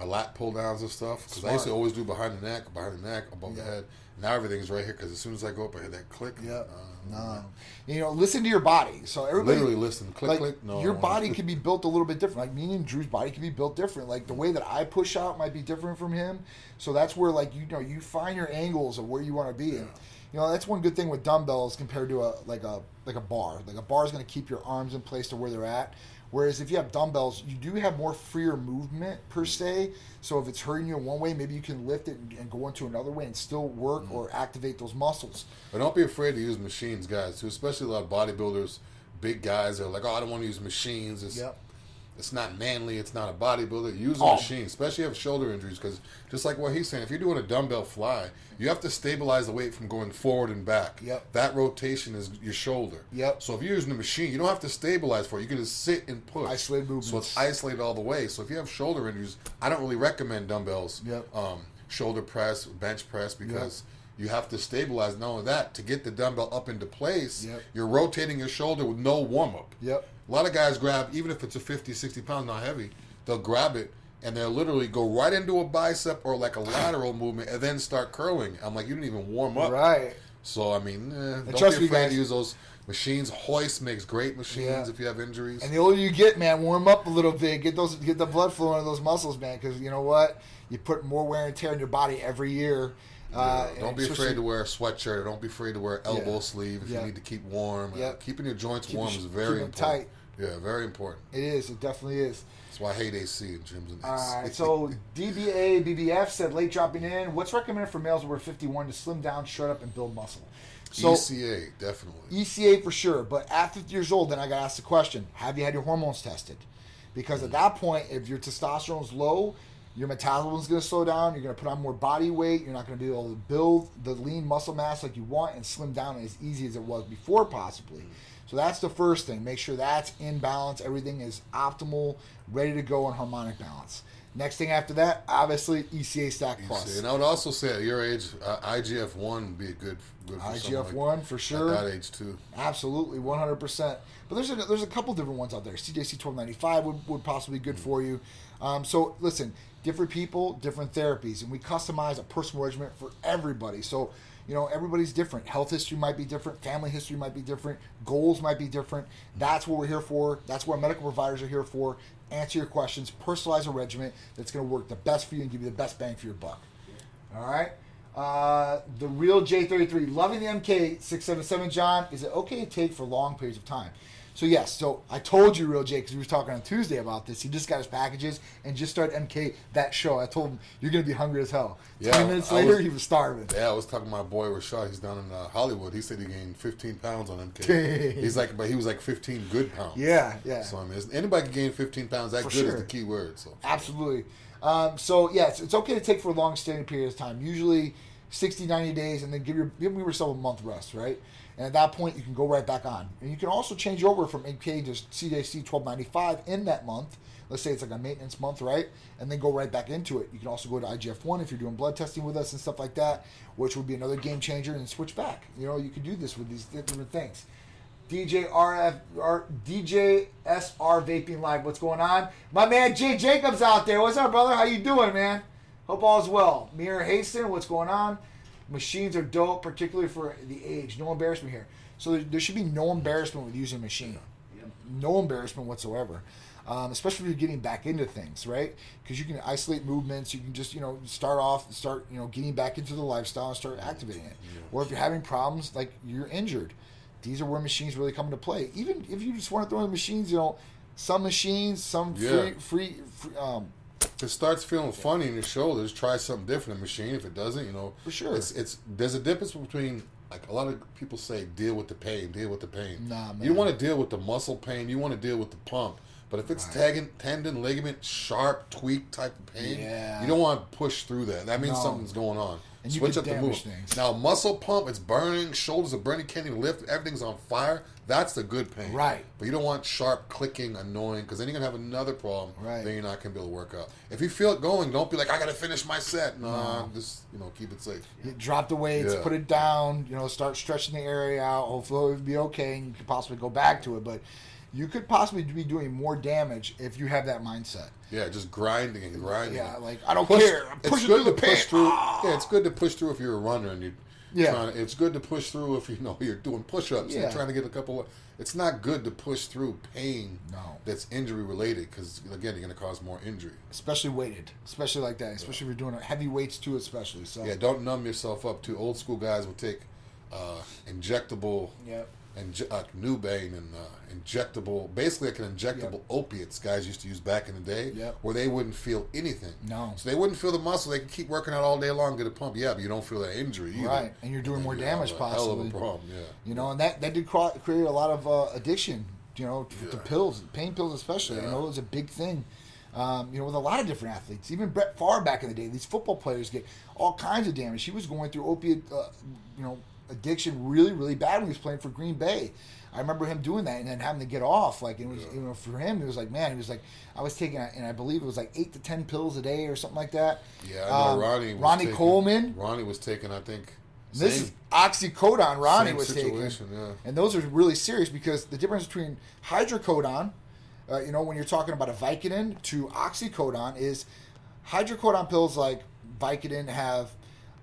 my lat pull downs and stuff. Because I used to always do behind the neck, behind the neck, above Yeah. the head. Now everything's right here because as soon as I go up, I hear that click. Yeah. Uh, No. You know, listen to your body. So everybody Literally listen. Click, like click. No. your body <laughs> can be built a little bit different. Like me and Drew's body can be built different. Like the way that I push out might be different from him. So that's where like you know you find your angles of where you want to be. And, you know that's one good thing with dumbbells compared to a like a like a bar. Like a bar is going to keep your arms in place to where they're at. Whereas if you have dumbbells, you do have more freer movement per se. So if it's hurting you in one way, maybe you can lift it and, and go into another way and still work Mm-hmm. or activate those muscles. But don't be afraid to use machines, guys. Too, especially a lot of bodybuilders, big guys are like, "Oh, I don't want to use machines. It's, it's not manly. It's not a bodybuilder. Use a Oh. machine, especially if you have shoulder injuries. Because just like what he's saying, if you're doing a dumbbell fly, you have to stabilize the weight from going forward and back. Yep. That rotation is your shoulder. Yep. So if you're using a machine, you don't have to stabilize for it. You can just sit and push. Isolated So movements. it's isolated all the way. So if you have shoulder injuries, I don't really recommend dumbbells. Yep. Um, shoulder press, bench press because you have to stabilize. Not only that, to get the dumbbell up into place, Yep. you're rotating your shoulder with no warm up. Yep. A lot of guys grab, even if it's a 50, 60 pounds, not heavy, they'll grab it and they'll literally go right into a bicep or like a lateral movement and then start curling. I'm like, you didn't even warm up. Right. So, I mean, eh, don't trust be me, afraid guys. to use those machines. Hoist makes great machines Yeah. if you have injuries. And the older you get, man, warm up a little bit. Get those, get the blood flowing in those muscles, man. Because you know what, you put more wear and tear in your body every year. Uh, Yeah, don't be afraid to wear a sweatshirt. Or don't be afraid to wear elbow Yeah. sleeve if Yeah. you need to keep warm. Uh, Yeah. keeping your joints Keep warm your- is keep very them important. tight. Yeah, very important. It is. It definitely is. That's why I hate AC in gyms and All right. So DBA BBF said late dropping in. What's recommended for males over 51 to slim down, shred up, and build muscle? So ECA definitely. ECA for sure, but at 50 years old, then I got asked the question: Have you had your hormones tested? Because at mm. that point, if your testosterone is low, your metabolism is going to slow down. You're going to put on more body weight. You're not going to be able to build the lean muscle mass like you want and slim down as easy as it was before, possibly. Mm. So that's the first thing. Make sure that's in balance. Everything is optimal, ready to go, and harmonic balance. Next thing after that, obviously ECA Stack Plus. And I would also say at your age, uh, IGF one would be a good, good for IGF one for sure. At that age too. Absolutely, one hundred percent. But there's a, there's a couple different ones out there. CJC twelve ninety five would, would possibly be good for you. Um, so listen, different people, different therapies, and we customize a personal regimen for everybody. So you know everybody's different. Health history might be different. Family history might be different. Goals might be different. That's what we're here for. That's what medical providers are here for. Answer your questions. Personalize a regimen that's going to work the best for you and give you the best bang for your buck. All right. Uh, the real J33, loving the MK677, John. Is it okay to take for long periods of time? So, yes. So, I told you, Real J, because we were talking on Tuesday about this. He just got his packages and just started MK that show. I told him, you're going to be hungry as hell. Yeah, 20 minutes I later, was- he was starving. Yeah, I was talking to my boy Rashad. He's down in uh, Hollywood. He said he gained 15 pounds on MK. <laughs> He's like, but he was like 15 good pounds. Yeah, yeah. So I mean, anybody can gain 15 pounds. That For good is the key word. So Absolutely. Um, so yes, it's okay to take for a long standing period of time. Usually 60, 90 days, and then give your give yourself a month rest, right? And at that point, you can go right back on. And you can also change over from MK to CJC twelve ninety five in that month. Let's say it's like a maintenance month, right? And then go right back into it. You can also go to IGF one if you're doing blood testing with us and stuff like that, which would be another game changer, and switch back. You know, you can do this with these different things. DJ RF or DJ SR Vaping Live. What's going on? My man Jay Jacobs out there. What's up, brother? How you doing, man? Hope all's well. Mir Haston, what's going on? Machines are dope, particularly for the age. No embarrassment here. So there, there should be no embarrassment with using a machine. No embarrassment whatsoever. Um, especially if you're getting back into things, right? Because you can isolate movements. You can just, you know, start off, start, you know, getting back into the lifestyle and start activating it. Or if you're having problems, like you're injured, these are where machines really come into play. Even if you just want to throw in machines, you know, some machines, some Yeah. free, free, free um, if it starts feeling funny in your shoulders, try something different. A machine. If it doesn't, you know, For sure. It's it's there's a difference between like a lot of people say deal with the pain, deal with the pain. Nah, You man. don't want to deal with the muscle pain. You want to deal with the pump. But if it's tendon, tendon, ligament, sharp, tweak type of pain, Yeah. you don't want to push through that. That means No. something's going on. And you Switch up the move. things. Now, muscle pump, it's burning, shoulders are burning, can't even lift, everything's on fire. That's the good pain. Right. But you don't want sharp, clicking, annoying, because then you're going to have another problem. Right. Then you're not going to be able to work out. If you feel it going, don't be like, I got to finish my set. Nah, just, you know, keep it safe. You drop the weights, Yeah. put it down, you know, start stretching the area out. Hopefully it'll be okay and you could possibly go back to it. But you could possibly be doing more damage if you have that mindset. Yeah, just grinding and grinding. Yeah, like, I don't Push- care. I'm it's pushing good through to the push through. Ah. Yeah, it's good to push through if you're a runner and you. Yeah. Trying, it's good to push through if you know you're doing push-ups and Yeah. you're trying to get a couple. Of, it's not good to push through pain No. that's injury related because again you're going to cause more injury. Especially weighted. Especially like that. Especially if you're doing heavy weights too, especially. So Yeah, don't numb yourself up. Too old school guys will take uh, injectable Yep. And uh, Nubain and uh, injectable, basically like an injectable Yep. opiates guys used to use back in the day, Yep. where they wouldn't feel anything. No. so they wouldn't feel the muscle. They could keep working out all day long, get a pump. Yeah, but you don't feel that injury either. Right, and you're doing then more you damage a Hell of a possibly. problem. Yeah. You know, and that that did create a lot of uh, addiction. You know, to, to pills, pain pills especially. You know, it was a big thing. Um, you know, with a lot of different athletes, even Brett Favre back in the day, these football players get all kinds of damage. He was going through opiate, uh, you know, addiction really, really bad when he was playing for Green Bay. I remember him doing that and then having to get off. Like it was, you know, for him, it was like, man, he was like, I was taking, and I believe it was like eight to ten pills a day or something like that. Yeah, I know Um, Ronnie. Was Ronnie taking- Coleman. Ronnie was taking, I think. This same- is oxycodone. Ronnie was taking, yeah. and those are really serious because the difference between hydrocodone, uh, you know, when you're talking about a Vicodin to oxycodone is hydrocodone pills like Vicodin have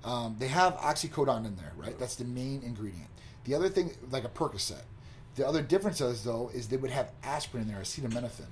um, they have oxycodone in there, right? That's the main ingredient. The other thing, like a Percocet, the other difference is though is they would have aspirin in there, acetaminophen.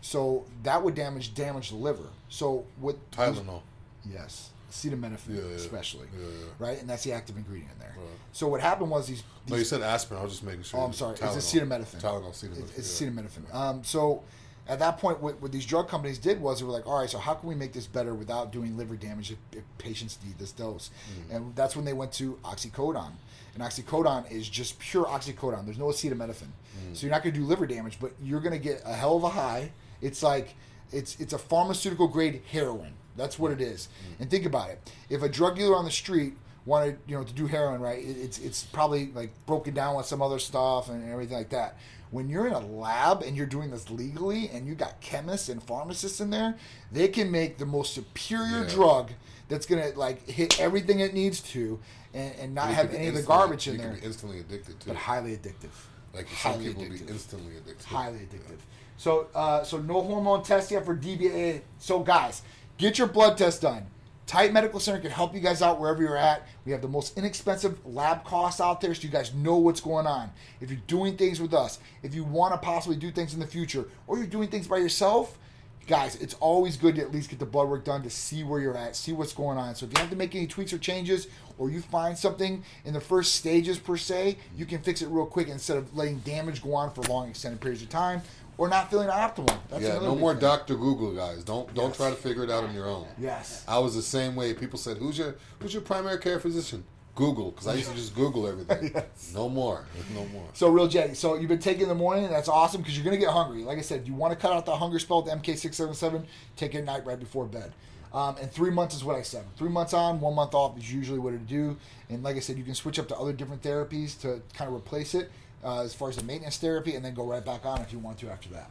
So that would damage damage the liver. So what? Tylenol. Yes, acetaminophen, Yeah, yeah. especially, Yeah, right? And that's the active ingredient in there. Right. So what happened was these. No, you said aspirin. I was just making sure. oh, I'm sorry. Tylenol. It's acetaminophen. Tylenol, acetaminophen. It's, it's acetaminophen. Um, so at that point, what, what these drug companies did was they were like, all right, so how can we make this better without doing liver damage if, if patients need this dose? Mm. And that's when they went to oxycodone. And oxycodone is just pure oxycodone. There's no acetaminophen. Mm. So you're not going to do liver damage, but you're going to get a hell of a high. It's like it's it's a pharmaceutical grade heroin. That's what it is. Mm. And think about it. If a drug dealer on the street wanted, you know, to do heroin, right? It, it's it's probably like broken down with some other stuff and everything like that. When you're in a lab and you're doing this legally, and you got chemists and pharmacists in there, they can make the most superior Yeah. drug that's gonna like hit everything it needs to, and, and not have any of the garbage in you there. instantly addicted to, But highly addictive. Like some highly people be instantly addicted. highly addictive. So, uh, so no hormone test yet for DBA. So, guys, get your blood test done. Titan Medical Center can help you guys out wherever you're at. We have the most inexpensive lab costs out there, so you guys know what's going on. If you're doing things with us, if you want to possibly do things in the future, or you're doing things by yourself, guys, it's always good to at least get the blood work done to see where you're at, see what's going on. So if you have to make any tweaks or changes, or you find something in the first stages per se, you can fix it real quick instead of letting damage go on for long extended periods of time, or not feeling optimal. That's yeah, no more thing. Doctor Google, guys. Don't don't Yes. try to figure it out on your own. Yes. I was the same way. People said, "Who's your Who's your primary care physician?" Google, because I used to just Google everything. <laughs> Yes. No more. No more. So real Jay, so you've been taking in the morning, and that's awesome because you're gonna get hungry. Like I said, you want to cut out the hunger spell with MK677. Take it at night right before bed. Um, and three months is what I said. Three months on, one month off is usually what it do. And like I said, you can switch up to other different therapies to kind of replace it uh, as far as the maintenance therapy, and then go right back on if you want to after that.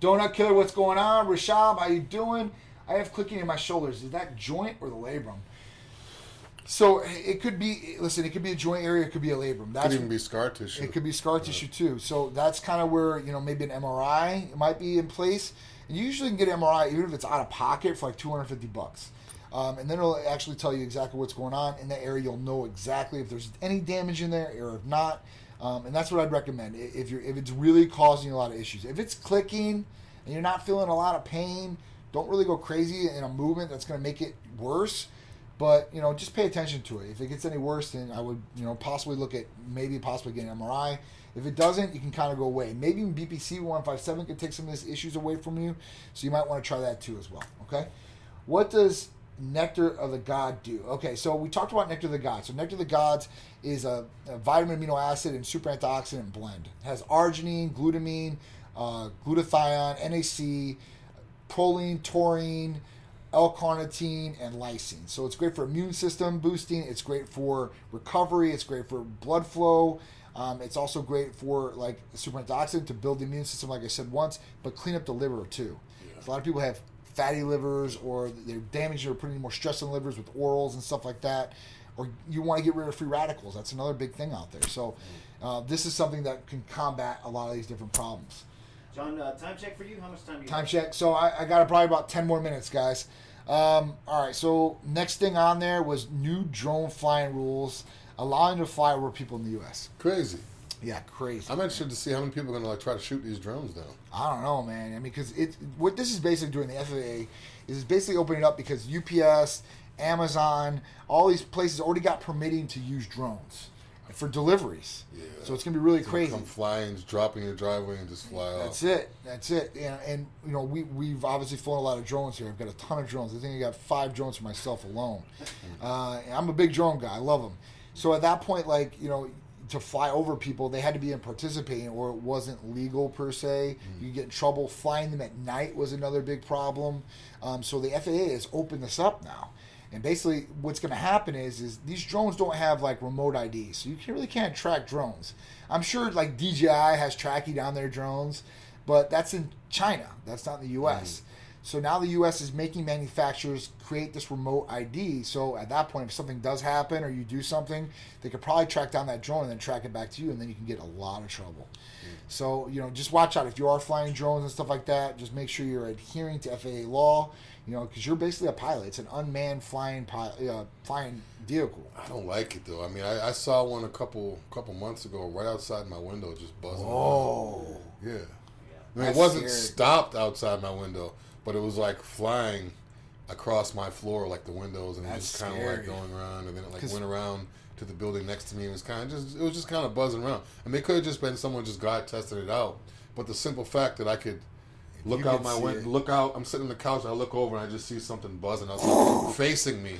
Donut Killer, what's going on? Rashab, how you doing? I have clicking in my shoulders. Is that joint or the labrum? So it could be. Listen, it could be a joint area. It could be a labrum. That's Could even be scar tissue. it could be scar tissue too. So that's kind of where you know maybe an MRI might be in place. And you usually can get an MRI even if it's out of pocket for like 250 bucks. Um, and then it'll actually tell you exactly what's going on in that area. You'll know exactly if there's any damage in there or if not. Um, and that's what I'd recommend if you're if it's really causing a lot of issues. If it's clicking and you're not feeling a lot of pain, don't really go crazy in a movement that's going to make it worse. But you know, just pay attention to it. If it gets any worse, then I would you know possibly look at maybe possibly getting an MRI. If it doesn't, you can kind of go away. Maybe BPC one five seven could take some of these issues away from you. So you might want to try that too as well. Okay. What does Nectar of the God do? Okay, so we talked about Nectar of the Gods. So Nectar of the Gods is a, a vitamin, amino acid, and super antioxidant blend. It has arginine, glutamine, uh, glutathione, NAC, proline, taurine, L-carnitine, and lysine. So it's great for immune system boosting. It's great for recovery. It's great for blood flow. Um, it's also great for like super antioxidant to build the immune system, like I said once, but clean up the liver too. A lot of people have fatty livers, or they're damaged or putting more stress on livers with orals and stuff like that. Or you want to get rid of free radicals. That's another big thing out there. So uh, this is something that can combat a lot of these different problems. John, uh, time check for you. How much time do you Time have? check. So I, I got probably about 10 more minutes, guys. Um, all right. So next thing on there was new drone flying rules allowing to fly over people in the U.S. Crazy. Yeah, crazy. I'm interested to see how many people are going to like try to shoot these drones down. I don't know, man. I mean, because it what this is basically doing the FAA is basically opening up because UPS, Amazon, all these places already got permitting to use drones for deliveries. Yeah. So it's gonna be really It's crazy. Come flying, just drop in your driveway and just fly off. That's it. That's it. And, and you know, we we've obviously flown a lot of drones here. I've got a ton of drones. I think I got five drones for myself alone. <laughs> Uh, I'm a big drone guy. I love them. So at that point, like you know, to fly over people, they had to be in participating, or it wasn't legal per se. You get in trouble. Flying them at night was another big problem. Um, so the FAA has opened this up now. And basically, what's going to happen is is these drones don't have like remote ID, so you can, really can't track drones. I'm sure like DJI has tracking on their drones, but that's in China. That's not in the U.S. So now the U.S. is making manufacturers create this remote ID. So at that point, if something does happen or you do something, they could probably track down that drone and then track it back to you, and then you can get a lot of trouble. So you know, just watch out if you are flying drones and stuff like that. Just make sure you're adhering to FAA law. You know, because you're basically a pilot. It's an unmanned flying pilot, uh, flying vehicle. I don't like it though. I mean, I, I saw one a couple couple months ago right outside my window, just buzzing. Oh, Yeah. I mean, That's it wasn't scary. stopped outside my window, but it was like flying across my floor, like the windows, and it was just kind of like going around, and then it like went around to the building next to me. It was kind of just, it was just kind of buzzing around. I mean, it could have just been someone just got tested it out, but the simple fact that I could look You out my window, look out, I'm sitting on the couch, I look over, and I just see something buzzing outside, <laughs> facing me.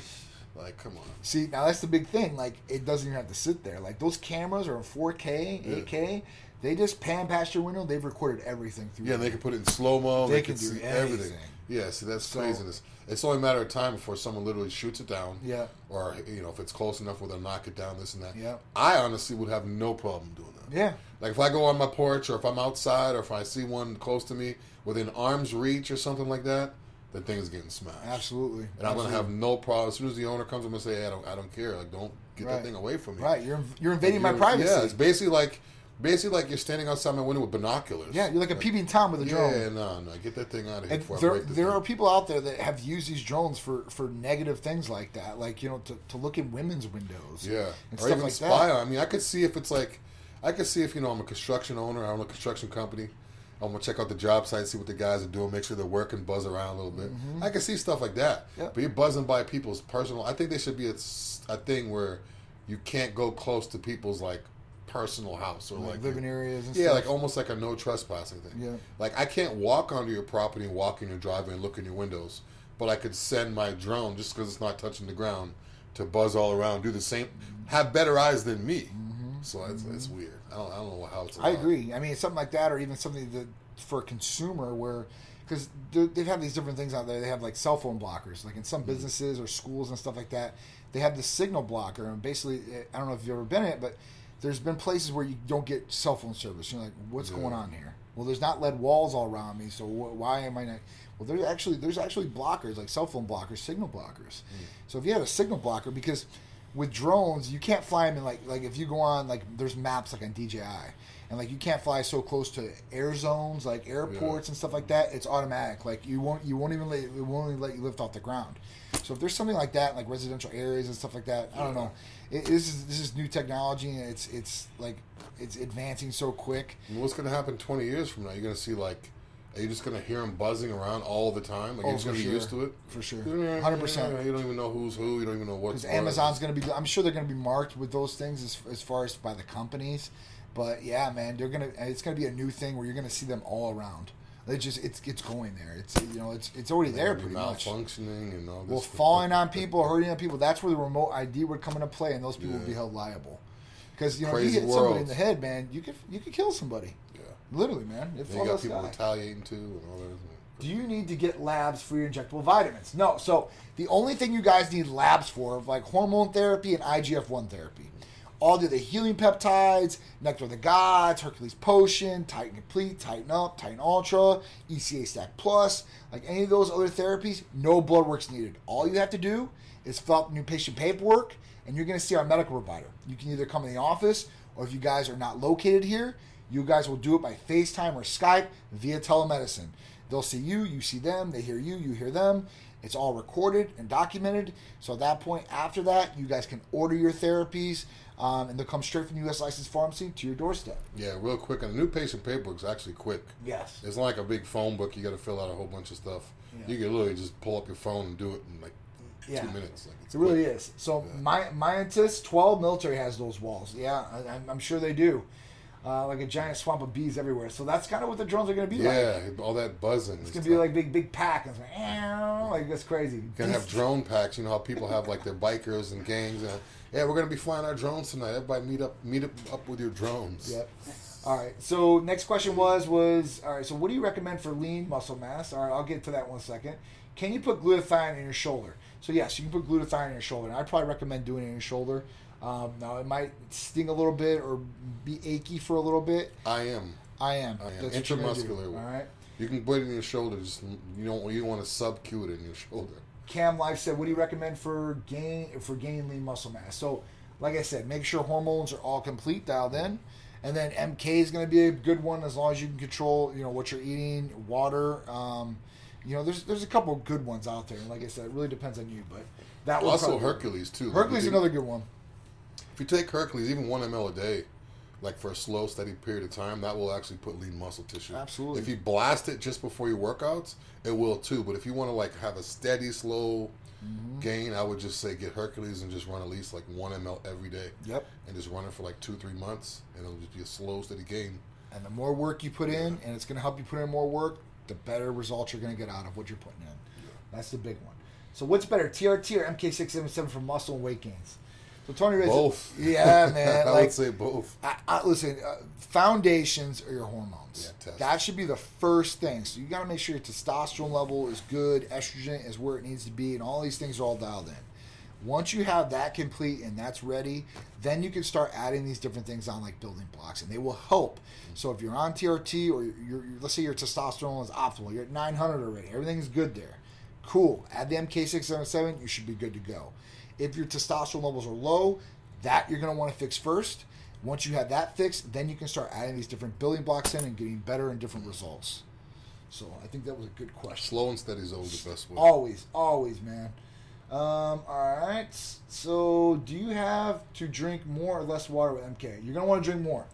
Like, come on. See, now that's the big thing. Like, it doesn't even have to sit there. Like, those cameras are in 4K, Yeah. 8K. They just pan past your window. They've recorded everything through. Yeah, they can put it in slow mo. They They, can can, do see everything. Yeah, see that's So- craziness. It's only a matter of time before someone literally shoots it down. Yeah. Or you know, if it's close enough where they'll knock it down, this and that. Yeah. I honestly would have no problem doing that. Yeah. Like if I go on my porch, or if I'm outside, or if I see one close to me within arm's reach, or something like that, the thing is getting smashed. Absolutely. And I'm gonna have no problem as soon as the owner comes. I'm gonna say, hey, I don't, I don't care. Like, don't get Right. that thing away from me. Right. You're you're invading my You're- privacy. Yeah, it's basically like, basically like you're standing outside my window with binoculars. Yeah, you're like a peeping tom with a drone. Yeah, no, no, get that thing out of here And before I there, there thing. are people out there that have used these drones for, for negative things like that, like you know, to, to look in women's windows. Yeah, and or stuff like spy. that. I mean, I could see if it's like, I could see if you know I'm a construction owner, I own a construction company. I'm gonna check out the job site, see what the guys are doing, make sure they're working, buzz around a little bit. I can see stuff like that. Mm-hmm. Yep. But you're buzzing by people's personal. I think there should be a thing where you can't go close to people's like personal house or Like, like, living areas and Yeah, stuff. like almost like a no trespassing thing. Yeah. Like I can't walk onto your property and walk in your driveway and look in your windows, but I could send my drone just because it's not touching the ground to buzz all around, do the same, have better eyes than me. So it's, it's weird. I don't, I don't know how it's. Mm-hmm. I agree. I mean, something like that, or even something that for a consumer where, because they've had these different things out there. They have like cell phone blockers, like in some Mm-hmm. businesses or schools and stuff like that. They have the signal blocker, and basically, I don't know if you've ever been in it, but there's been places where you don't get cell phone service. You're like, what's Yeah. going on here? Well, there's not lead walls all around me, so wh- why am I not? Well, there's actually there's actually blockers like cell phone blockers, signal blockers. Mm. So if you had a signal blocker, because with drones you can't fly them in like like if you go on like there's maps like on DJI, and like you can't fly so close to air zones like airports and stuff like that. It's automatic. Like you won't you won't even let it won't even let you lift off the ground. So if there's something like that, like residential areas and stuff like that, I don't know. It, this is this is new technology and it's it's like it's advancing so quick. What's going to happen 20 years from now? You're going to see like, are you just going to hear them buzzing around all the time? Like Oh, you're just going to sure. be used to it. For sure, hundred percent. You don't even know who's who. You don't even know what's Because what. Amazon's going to be, I'm sure they're going to be marked with those things as, as far as by the companies. But yeah, man, they're gonna. It's gonna be a new thing where you're gonna see them all around. It just it's it's going there. It's you know it's it's already there pretty much. malfunctioning and all this. Well, falling on people, hurting on people. That's where the remote ID would come into play, and those people would be held liable. Because you know, if you hit somebody in the head, man, you could you could kill somebody. Literally, man. It Then you got people retaliating too and all that. Do you need to get labs for your injectable vitamins? No. So the only thing you guys need labs for, like hormone therapy and IGF one therapy, all the healing peptides, Nectar of the Gods, Hercules Potion, Titan Complete, Titan Up, Titan Ultra, ECA Stack Plus, like any of those other therapies, no blood work's needed. All you have to do is fill out new patient paperwork, and you're going to see our medical provider. You can either come in the office, or if you guys are not located here, you guys will do it by FaceTime or Skype via telemedicine. They'll see you, you see them, they hear you, you hear them. It's all recorded and documented. So at that point, after that, you guys can order your therapies, um, and they'll come straight from U.S. licensed pharmacy to your doorstep. Yeah, real quick. And the new patient paperwork's actually quick. Yes. It's not like a big phone book. You got to fill out a whole bunch of stuff. Yeah. You can literally just pull up your phone and do it in like Yeah. two minutes. Like it's It really quick. is. So Yeah. my Miantis 12 military has those walls. Yeah, I, I'm sure they do. Uh, like a giant swamp of bees everywhere. So that's kind of what the drones are going to be like. Yeah, all that buzzing. It's going to be like big, big pack. It's like, like that's crazy. You can have drone packs. You know how people have like their bikers and gangs. And, yeah, we're gonna be flying our drones tonight. Everybody meet up, meet up, up with your drones. Yep. All right. So next question was was all right. So what do you recommend for lean muscle mass? All right, I'll get to that one second. Can you put glutathione in your shoulder? So yes, you can put glutathione in your shoulder. And I'd probably recommend doing it in your shoulder. Um, now it might sting a little bit or be achy for a little bit. I am. I am. I am. That's what you're gonna do, Intramuscular. All right. You can put it in your shoulder. Just you don't you don't want to subcute it in your shoulder. Cam Life said, "What do you recommend for gain for gaining lean muscle mass?" So, like I said, make sure hormones are all complete, dialed in, and then MK is going to be a good one as long as you can control, you know, what you're eating, water. Um, you know, there's there's a couple of good ones out there, and like I said, it really depends on you. But that would Also Hercules too. Hercules is another good one. If you take Hercules, even one ml a day, like for a slow, steady period of time, that will actually put lean muscle tissue. Absolutely. If you blast it just before your workouts, it will too. But if you want to like have a steady, slow Mm-hmm. gain, I would just say get Hercules and just run at least like one ml every day, Yep. and just run it for like two, three months, and it'll just be a slow, steady gain. And the more work you put in, and it's going to help you put in more work, the better results you're going to get out of what you're putting in. Yeah. That's the big one. So what's better, TRT or MK677 for muscle and weight gains? So Tony Rizzo, Both. Yeah, <laughs> man. I like, would say both. I, I, listen, uh, foundations are your hormones. Yeah, that should be the first thing. So you got to make sure your testosterone level is good, estrogen is where it needs to be, and all these things are all dialed in. Once you have that complete and that's ready, then you can start adding these different things on like building blocks, and they will help. So if you're on TRT or you're, you're let's say your testosterone is optimal, you're at 900 already, everything is good there. Cool. Add the MK677, you should be good to go. If your testosterone levels are low, that you're going to want to fix first. Once you have that fixed, then you can start adding these different building blocks in and getting better and different results. So I think that was a good question. Slow and steady is always the best way. Always, always, man. Um, all right. So, do you have to drink more or less water with MK? You're gonna want to drink more,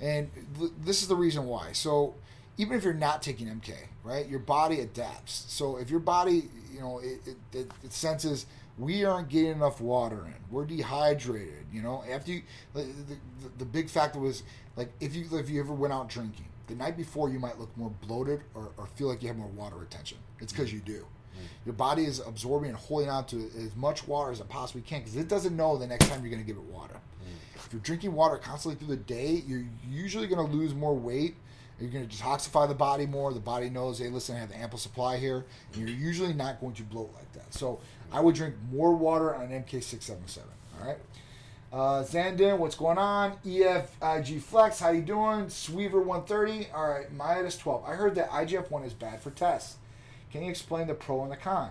and th- this is the reason why. So, even if you're not taking MK, right, your body adapts. So, if your body, you know, it, it, it, it senses we aren't getting enough water in, we're dehydrated. You know, after you, the, the, the big factor was like if you if you ever went out drinking the night before, you might look more bloated or, or feel like you have more water retention. It's because you do. Your body is absorbing and holding on to as much water as it possibly can because it doesn't know the next time you're going to give it water. If you're drinking water constantly through the day, you're usually going to lose more weight. You're going to detoxify the body more. The body knows, hey, listen, I have ample supply here. And you're usually not going to bloat like that. So I would drink more water on an MK677. All right. Uh, Zandon, what's going on? EFIG Flex, how you doing? Sweaver 130. All right, Midas 12. I heard that IGF-1 is bad for tests. Can you explain the pro and the con?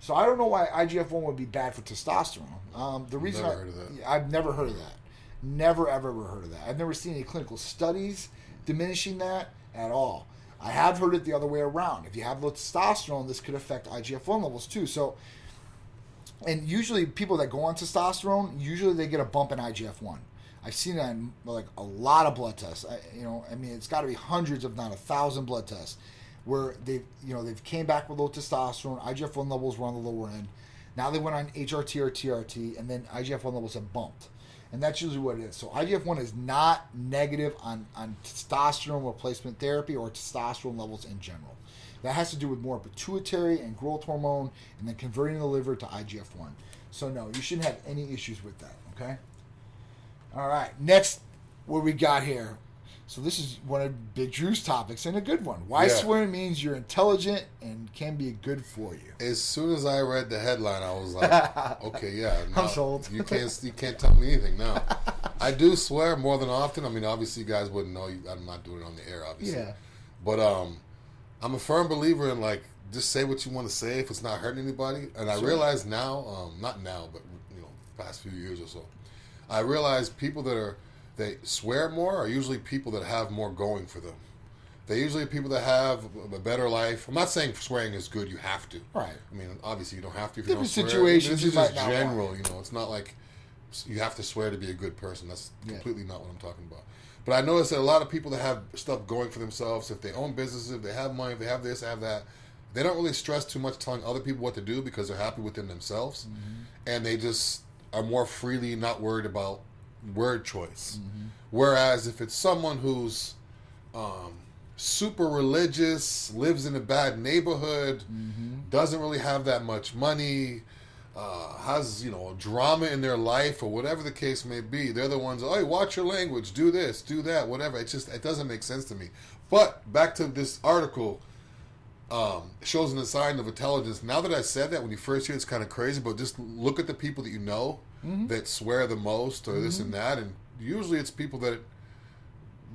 So I don't know why IGF-1 would be bad for testosterone. Um, the reason Never I, heard of that. I've never heard of that. Never ever ever heard of that. I've never seen any clinical studies diminishing that at all. I have heard it the other way around. If you have low testosterone, this could affect IGF-1 levels too. So and usually people that go on testosterone, usually they get a bump in IGF one. I've seen that in like a lot of blood tests. I, you know, I mean, it's got to be hundreds, if not a thousand, blood tests where they, you know, they've came back with low testosterone. IGF one levels were on the lower end. Now they went on HRT or TRT, and then IGF one levels have bumped, and that's usually what it is. So IGF one is not negative on on testosterone replacement therapy or testosterone levels in general. That has to do with more pituitary and growth hormone, and then converting the liver to IGF one. So no, you shouldn't have any issues with that. Okay. All right. Next, what we got here. So this is one of Big Drew's topics and a good one. Why Yeah. swearing means you're intelligent and can be good for you. As soon as I read the headline, I was like, <laughs> "Okay, yeah, I'm now sold. You can't you can't tell me anything now." I do swear more than often. I mean, obviously, you guys wouldn't know. I'm not doing it on the air, obviously. Yeah. But um, I'm a firm believer in like just say what you want to say if it's not hurting anybody. And I Sure. realize now, um, not now, but you know, past few years or so, I realize people that are they swear more are usually people that have more going for them. They usually people that have a better life. I'm not saying swearing is good. You have to. Right. I mean, obviously you don't have to. If you Different swear. situations This is just general. You know, it's not like you have to swear to be a good person. That's Yeah. completely not what I'm talking about. But I noticed that a lot of people that have stuff going for themselves, if they own businesses, if they have money, if they have this, have that, they don't really stress too much telling other people what to do because they're happy within themselves, mm-hmm. and they just are more freely not worried about word choice. Mm-hmm. Whereas if it's someone who's um, super religious, lives in a bad neighborhood, mm-hmm. doesn't really have that much money, uh, has you know drama in their life or whatever the case may be, they're the ones. Oh, hey, watch your language, do this, do that, whatever. It just it doesn't make sense to me. But back to this article. um, shows an sign of intelligence. Now that I said that, when you first hear it, it's kind of crazy, but just look at the people that you know Mm-hmm. that swear the most or this and that, and usually it's people that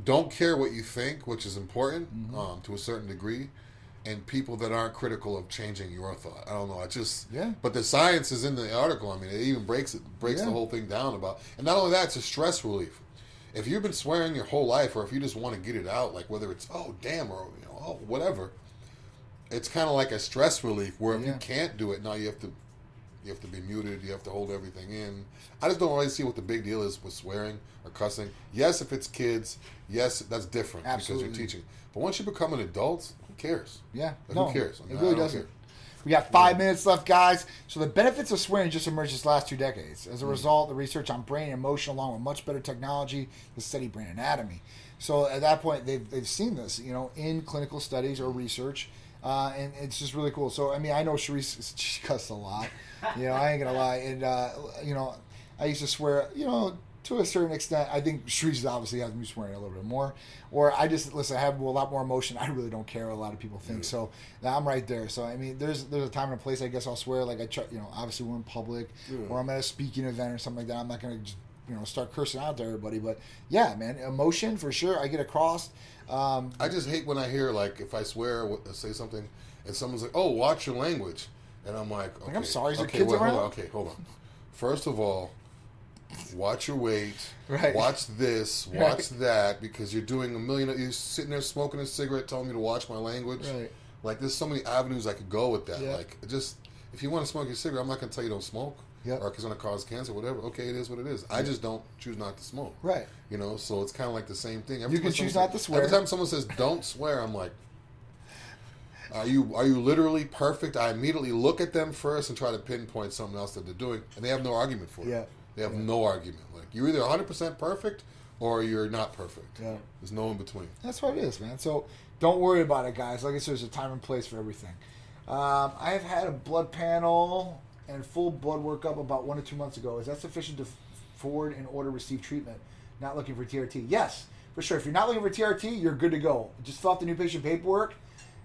don't care what you think, which is important Mm-hmm. um, to a certain degree, and people that aren't critical of changing your thought. I don't know. I just Yeah. But the science is in the article. I mean, it even breaks it breaks Yeah. the whole thing down about. And not only that, it's a stress relief. If you've been swearing your whole life, or if you just want to get it out, like whether it's oh damn or you know oh whatever, it's kind of like a stress relief. Where if Yeah. you can't do it, now you have to you have to be muted. You have to hold everything in. I just don't really see what the big deal is with swearing or cussing. Yes, if it's kids, yes, that's different Absolutely. because you're teaching. But once you become an adult, cares? Yeah, Like, no, who cares? It really doesn't. care. We got five minutes left, guys. So the benefits of swearing just emerged this last two decades. As a Mm. result, the research on brain and emotion, along with much better technology, to study brain anatomy. So at that point, they've, they've seen this, you know, in clinical studies or research, uh, and it's just really cool. So I mean, I know Sharice <laughs> she cussed a lot. You know, I ain't gonna lie, and uh, you know, I used to swear, you know, to a certain extent. I think Sharice obviously has me swearing a little bit more, or I just listen. I have a lot more emotion. I really don't care what a lot of people think. So I'm right there. So I mean, there's there's a time and a place. I guess I'll swear. Like I try, you know, obviously we're in public, or I'm at a speaking event or something like that. I'm not gonna just you know start cursing out to everybody. But yeah, man, emotion for sure. I get across. Um, I just hate when I hear like if I swear or say something and someone's like, "Oh, watch your language," and I'm like, okay, I'm sorry, okay, kids wait, hold on, okay, hold on. First of all, watch your weight. Right. Watch this. <laughs> Right. Watch that because you're doing a million. You're sitting there smoking a cigarette, telling me to watch my language. Right. Like there's so many avenues I could go with that. Yeah. Like just if you want to smoke your cigarette, I'm not gonna tell you don't smoke. Yep. Or it's gonna cause cancer, whatever. Okay, it is what it is. I just don't choose not to smoke. Right. You know, so it's kind of like the same thing. You can choose not to swear. Every time someone says "don't swear," I'm like, "Are you are you literally perfect?" I immediately look at them first and try to pinpoint something else that they're doing, and they have no argument for it. Yeah. They have no argument. Like you're either 100 percent perfect or you're not perfect. Yeah. There's no in between. That's what it is, man. So don't worry about it, guys. Like I said, there's a time and place for everything. Um, I have had a blood panel and full blood workup about one to two months ago. Is that sufficient to forward and order receive treatment? Not looking for TRT? Yes, for sure. If you're not looking for TRT, you're good to go. Just fill out the new patient paperwork,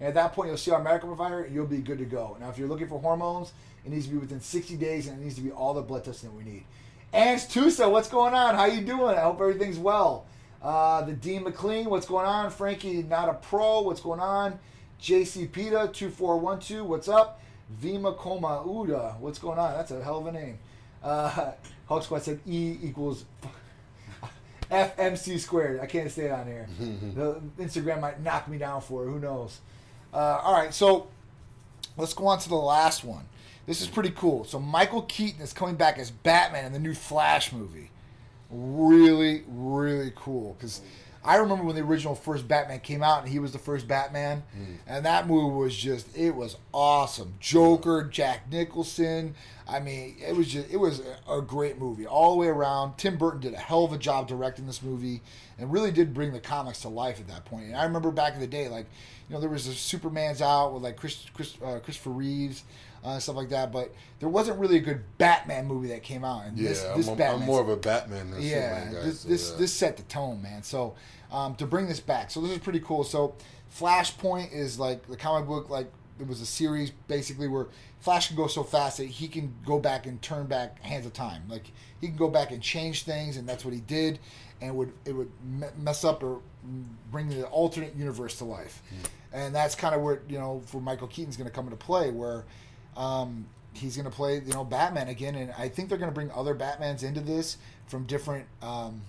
and at that point, you'll see our medical provider, and you'll be good to go. Now, if you're looking for hormones, it needs to be within 60 days, and it needs to be all the blood testing that we need. Ans Tusa, what's going on? How you doing? I hope everything's well. Uh, the Dean McLean, what's going on? Frankie, not a pro, what's going on? JC Pita, 2412, what's up? Vima Koma Uda, what's going on? That's a hell of a name. Uh, <laughs> Hulk Squad said E equals <laughs> FMC squared. I can't say it on here. <laughs> the Instagram might knock me down for it. Who knows? Uh, all right, so let's go on to the last one. This is pretty cool. So Michael Keaton is coming back as Batman in the new Flash movie. Really, really cool. Because I remember when the original first Batman came out and he was the first Batman, and that movie was just it was awesome. Joker, Jack Nicholson. I mean, it was just it was a, a great movie all the way around. Tim Burton did a hell of a job directing this movie and really did bring the comics to life at that point. And I remember back in the day, like you know, there was a Superman's out with like Chris, Chris uh, Christopher Reeves. Uh, stuff like that, but there wasn't really a good Batman movie that came out. And Yeah, this, I'm, this I'm- more of a Batman than yeah, Superman guy. this so, this, yeah. this set the tone, man. So um, to bring this back, so this is pretty cool. So Flashpoint is like the comic book, like it was a series basically where Flash can go so fast that he can go back and turn back hands of time. Like he can go back and change things, and that's what he did, and it would it would mess up or bring the alternate universe to life, and that's kind of where you know for Michael Keaton's going to come into play where. Um, he's going to play, you know, Batman again, and I think they're going to bring other Batmans into this from different, um,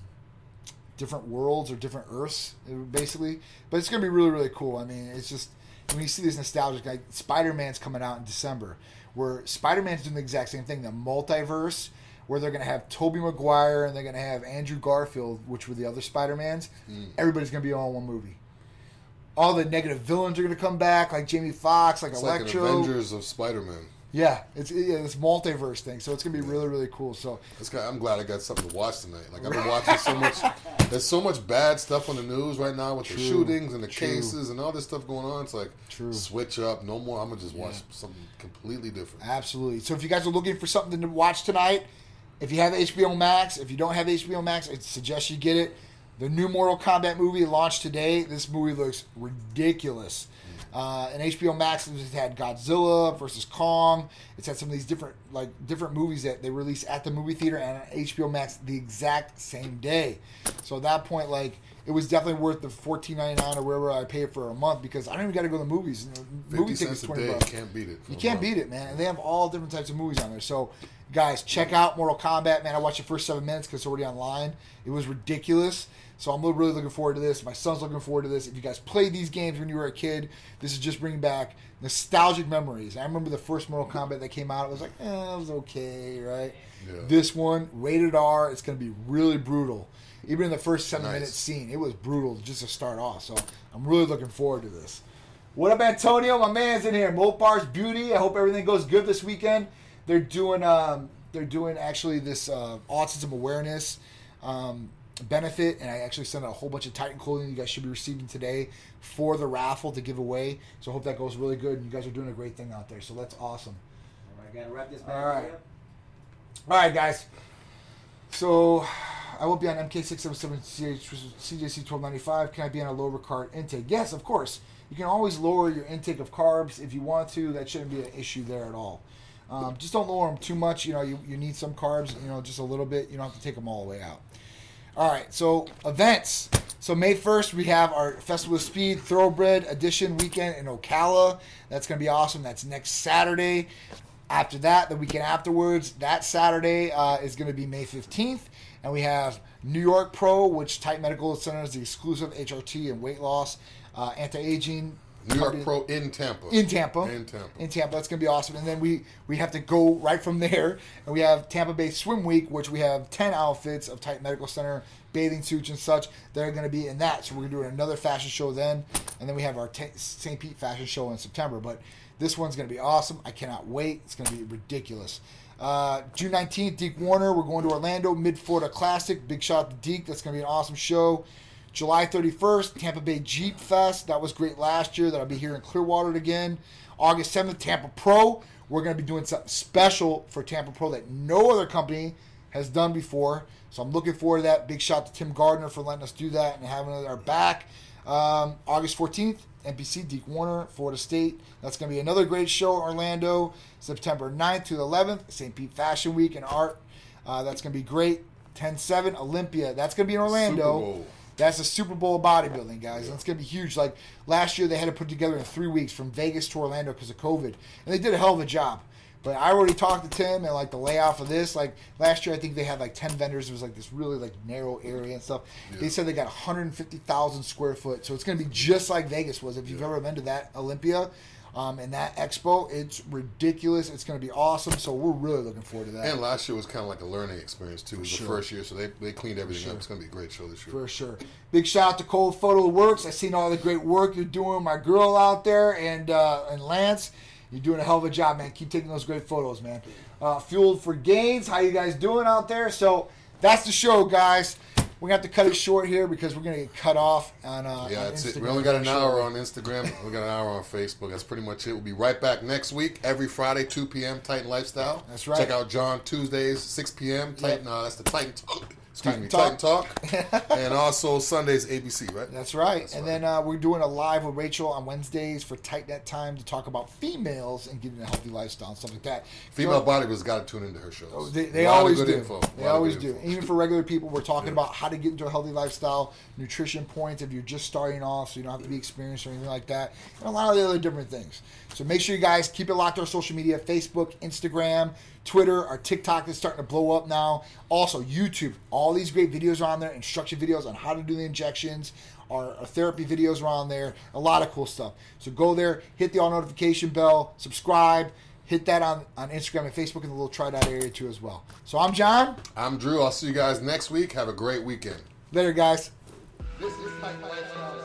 different worlds or different Earths, basically. But it's going to be really, really cool. I mean, it's just when you see this nostalgic, like Spider Man's coming out in December, where Spider Man's doing the exact same thing, the multiverse. Where they're going to have Tobey Maguire and they're going to have Andrew Garfield, which were the other Spider Mans. Everybody's going to be all in one movie. All the negative villains are going to come back, like Jamie Foxx, like It's like an Avengers of Spider-Man. Yeah, it's yeah, this multiverse thing, so it's gonna be really really cool. So I'm glad I got something to watch tonight. Like I've been watching so much. <laughs> There's so much bad stuff on the news right now with the shootings and the True. cases and all this stuff going on. It's like True. switch up. No more. I'm gonna just watch Yeah. something completely different. absolutely. So if you guys are looking for something to watch tonight, if you have HBO Max, if you don't have HBO Max, I suggest you get it. The new Mortal Kombat movie launched today. This movie looks ridiculous. Uh, and HBO Max has had Godzilla versus Kong. It's had some of these different like different movies that they release at the movie theater and on HBO Max the exact same day. So at that point, like it was definitely worth the fourteen ninety nine or wherever I pay for a month because I don't even got to go to the movies. You movie tickets cents a twenty day, bucks. can't beat it. You can't beat it, man. And they have all different types of movies on there. So, guys, check out Mortal Kombat, man. I watched the first seven minutes because it's already online. It was ridiculous. So I'm really looking forward to this. My son's looking forward to this. If you guys played these games when you were a kid, this is just bringing back nostalgic memories. I remember the first Mortal Kombat that came out. It was like, eh, it was okay, right? Yeah. This one, rated R, it's going to be really brutal. Even in the first seven Nice. minute scene, it was brutal just to start off. So I'm really looking forward to this. What up, Antonio? My man's in here. Mopar's Beauty. I hope everything goes good this weekend. They're doing um, they're doing actually this uh, autism awareness um, benefit, and I actually sent out a whole bunch of Titan clothing you guys should be receiving today for the raffle to give away. So I hope that goes really good. And you guys are doing a great thing out there. So that's awesome. All right, gotta wrap this back right. up. All right, guys. So I will be on MK677 CJC 1295. Can I be on a lower carb intake? Yes, of course. You can always lower your intake of carbs if you want to. That shouldn't be an issue there at all. Um, just don't lower them too much. You know, you, you need some carbs, you know, just a little bit. You don't have to take them all the way out. All right, so events. So May 1st, we have our Festival of Speed Thoroughbred Edition weekend in Ocala. That's going to be awesome. That's next Saturday. After that, the weekend afterwards, that Saturday uh, is going to be May 15th. And we have New York Pro, which Titan Medical Center is the exclusive HRT and weight loss, uh, anti-aging. New York Pro in Tampa. in Tampa. In Tampa. In Tampa. That's going to be awesome. And then we we have to go right from there. And we have Tampa Bay Swim Week, which we have 10 outfits of Titan Medical Center, bathing suits and such. They're going to be in that. So we're going to do another fashion show then. And then we have our Ta St. Pete fashion show in September. But this one's going to be awesome. I cannot wait. It's going to be ridiculous. Uh, June 19th, Deke Warner. We're going to Orlando Mid Florida Classic. Big shout out to Deke. That's going to be an awesome show. July 31st, Tampa Bay Jeep Fest. That was great last year. That'll be here in Clearwater again. August 7th, Tampa Pro. We're going to be doing something special for Tampa Pro that no other company has done before. So I'm looking forward to that. Big shout to Tim Gardner for letting us do that and having our back. Um, August 14th, NPC Deke Warner, Florida State. That's going to be another great show in Orlando. September 9th to the 11th, St. Pete Fashion Week and Art. Uh, that's going to be great. 10 7, Olympia. That's going to be in Orlando. That's a Super Bowl of bodybuilding, guys. That's going to be huge. Like last year, they had to put together in three weeks from Vegas to Orlando because of COVID, and they did a hell of a job. But I already talked to Tim and like the layout of this. Like last year, I think they had like ten vendors. It was like this really like narrow area and stuff. They said they got 150,000 square foot, so it's going to be just like Vegas was. If you've ever been to that Olympia. Um, and that expo, it's ridiculous. It's going to be awesome. So we're really looking forward to that. And last year was kind of like a learning experience too. It was Sure. the first year, so they, they cleaned everything Sure. up. It's gonna be a great show this year. For sure. Big shout out to Cold Photo Works. I've seen all the great work you're doing, my girl out there, and uh, and Lance. You're doing a hell of a job, man. Keep taking those great photos, man. Uh, Fueled for Gains. How you guys doing out there? So that's the show, guys. We're gonna have to cut it short here because we're gonna get cut off on. Uh, Yeah, on that's it. We only got an hour on Instagram. We got an hour on Facebook. That's pretty much it. We'll be right back next week, every Friday, 2 p.m. Titan Lifestyle. That's right. Check out John Tuesdays, 6 p.m. Titan. Uh, that's the Titan Talk. Excuse me, Talk. Titan Talk. <laughs> and also Sundays ABC, right? That's right. That's and right. then uh, we're doing a live with Rachel on Wednesdays for Tight Net Time to talk about females and getting a healthy lifestyle and stuff like that. Female So- bodybuilders got to tune into her shows. Oh, They, they A lot of always do. info. They always do. Even for regular people, we're talking Yeah. about how to get into a healthy lifestyle, nutrition points if you're just starting off, so you don't have to be experienced or anything like that, and a lot of the other different things. So make sure you guys keep it locked to our social media: Facebook, Instagram, Twitter, our TikTok is starting to blow up now. Also, YouTube. All these great videos are on there, instruction videos on how to do the injections. Our, our therapy videos are on there. A lot of cool stuff. So go there, hit the all notification bell, subscribe. Hit that on, on Instagram and Facebook in the little try dot area too as well. So I'm John. I'm Drew. I'll see you guys next week. Have a great weekend. Later, guys. This is Lifestyle.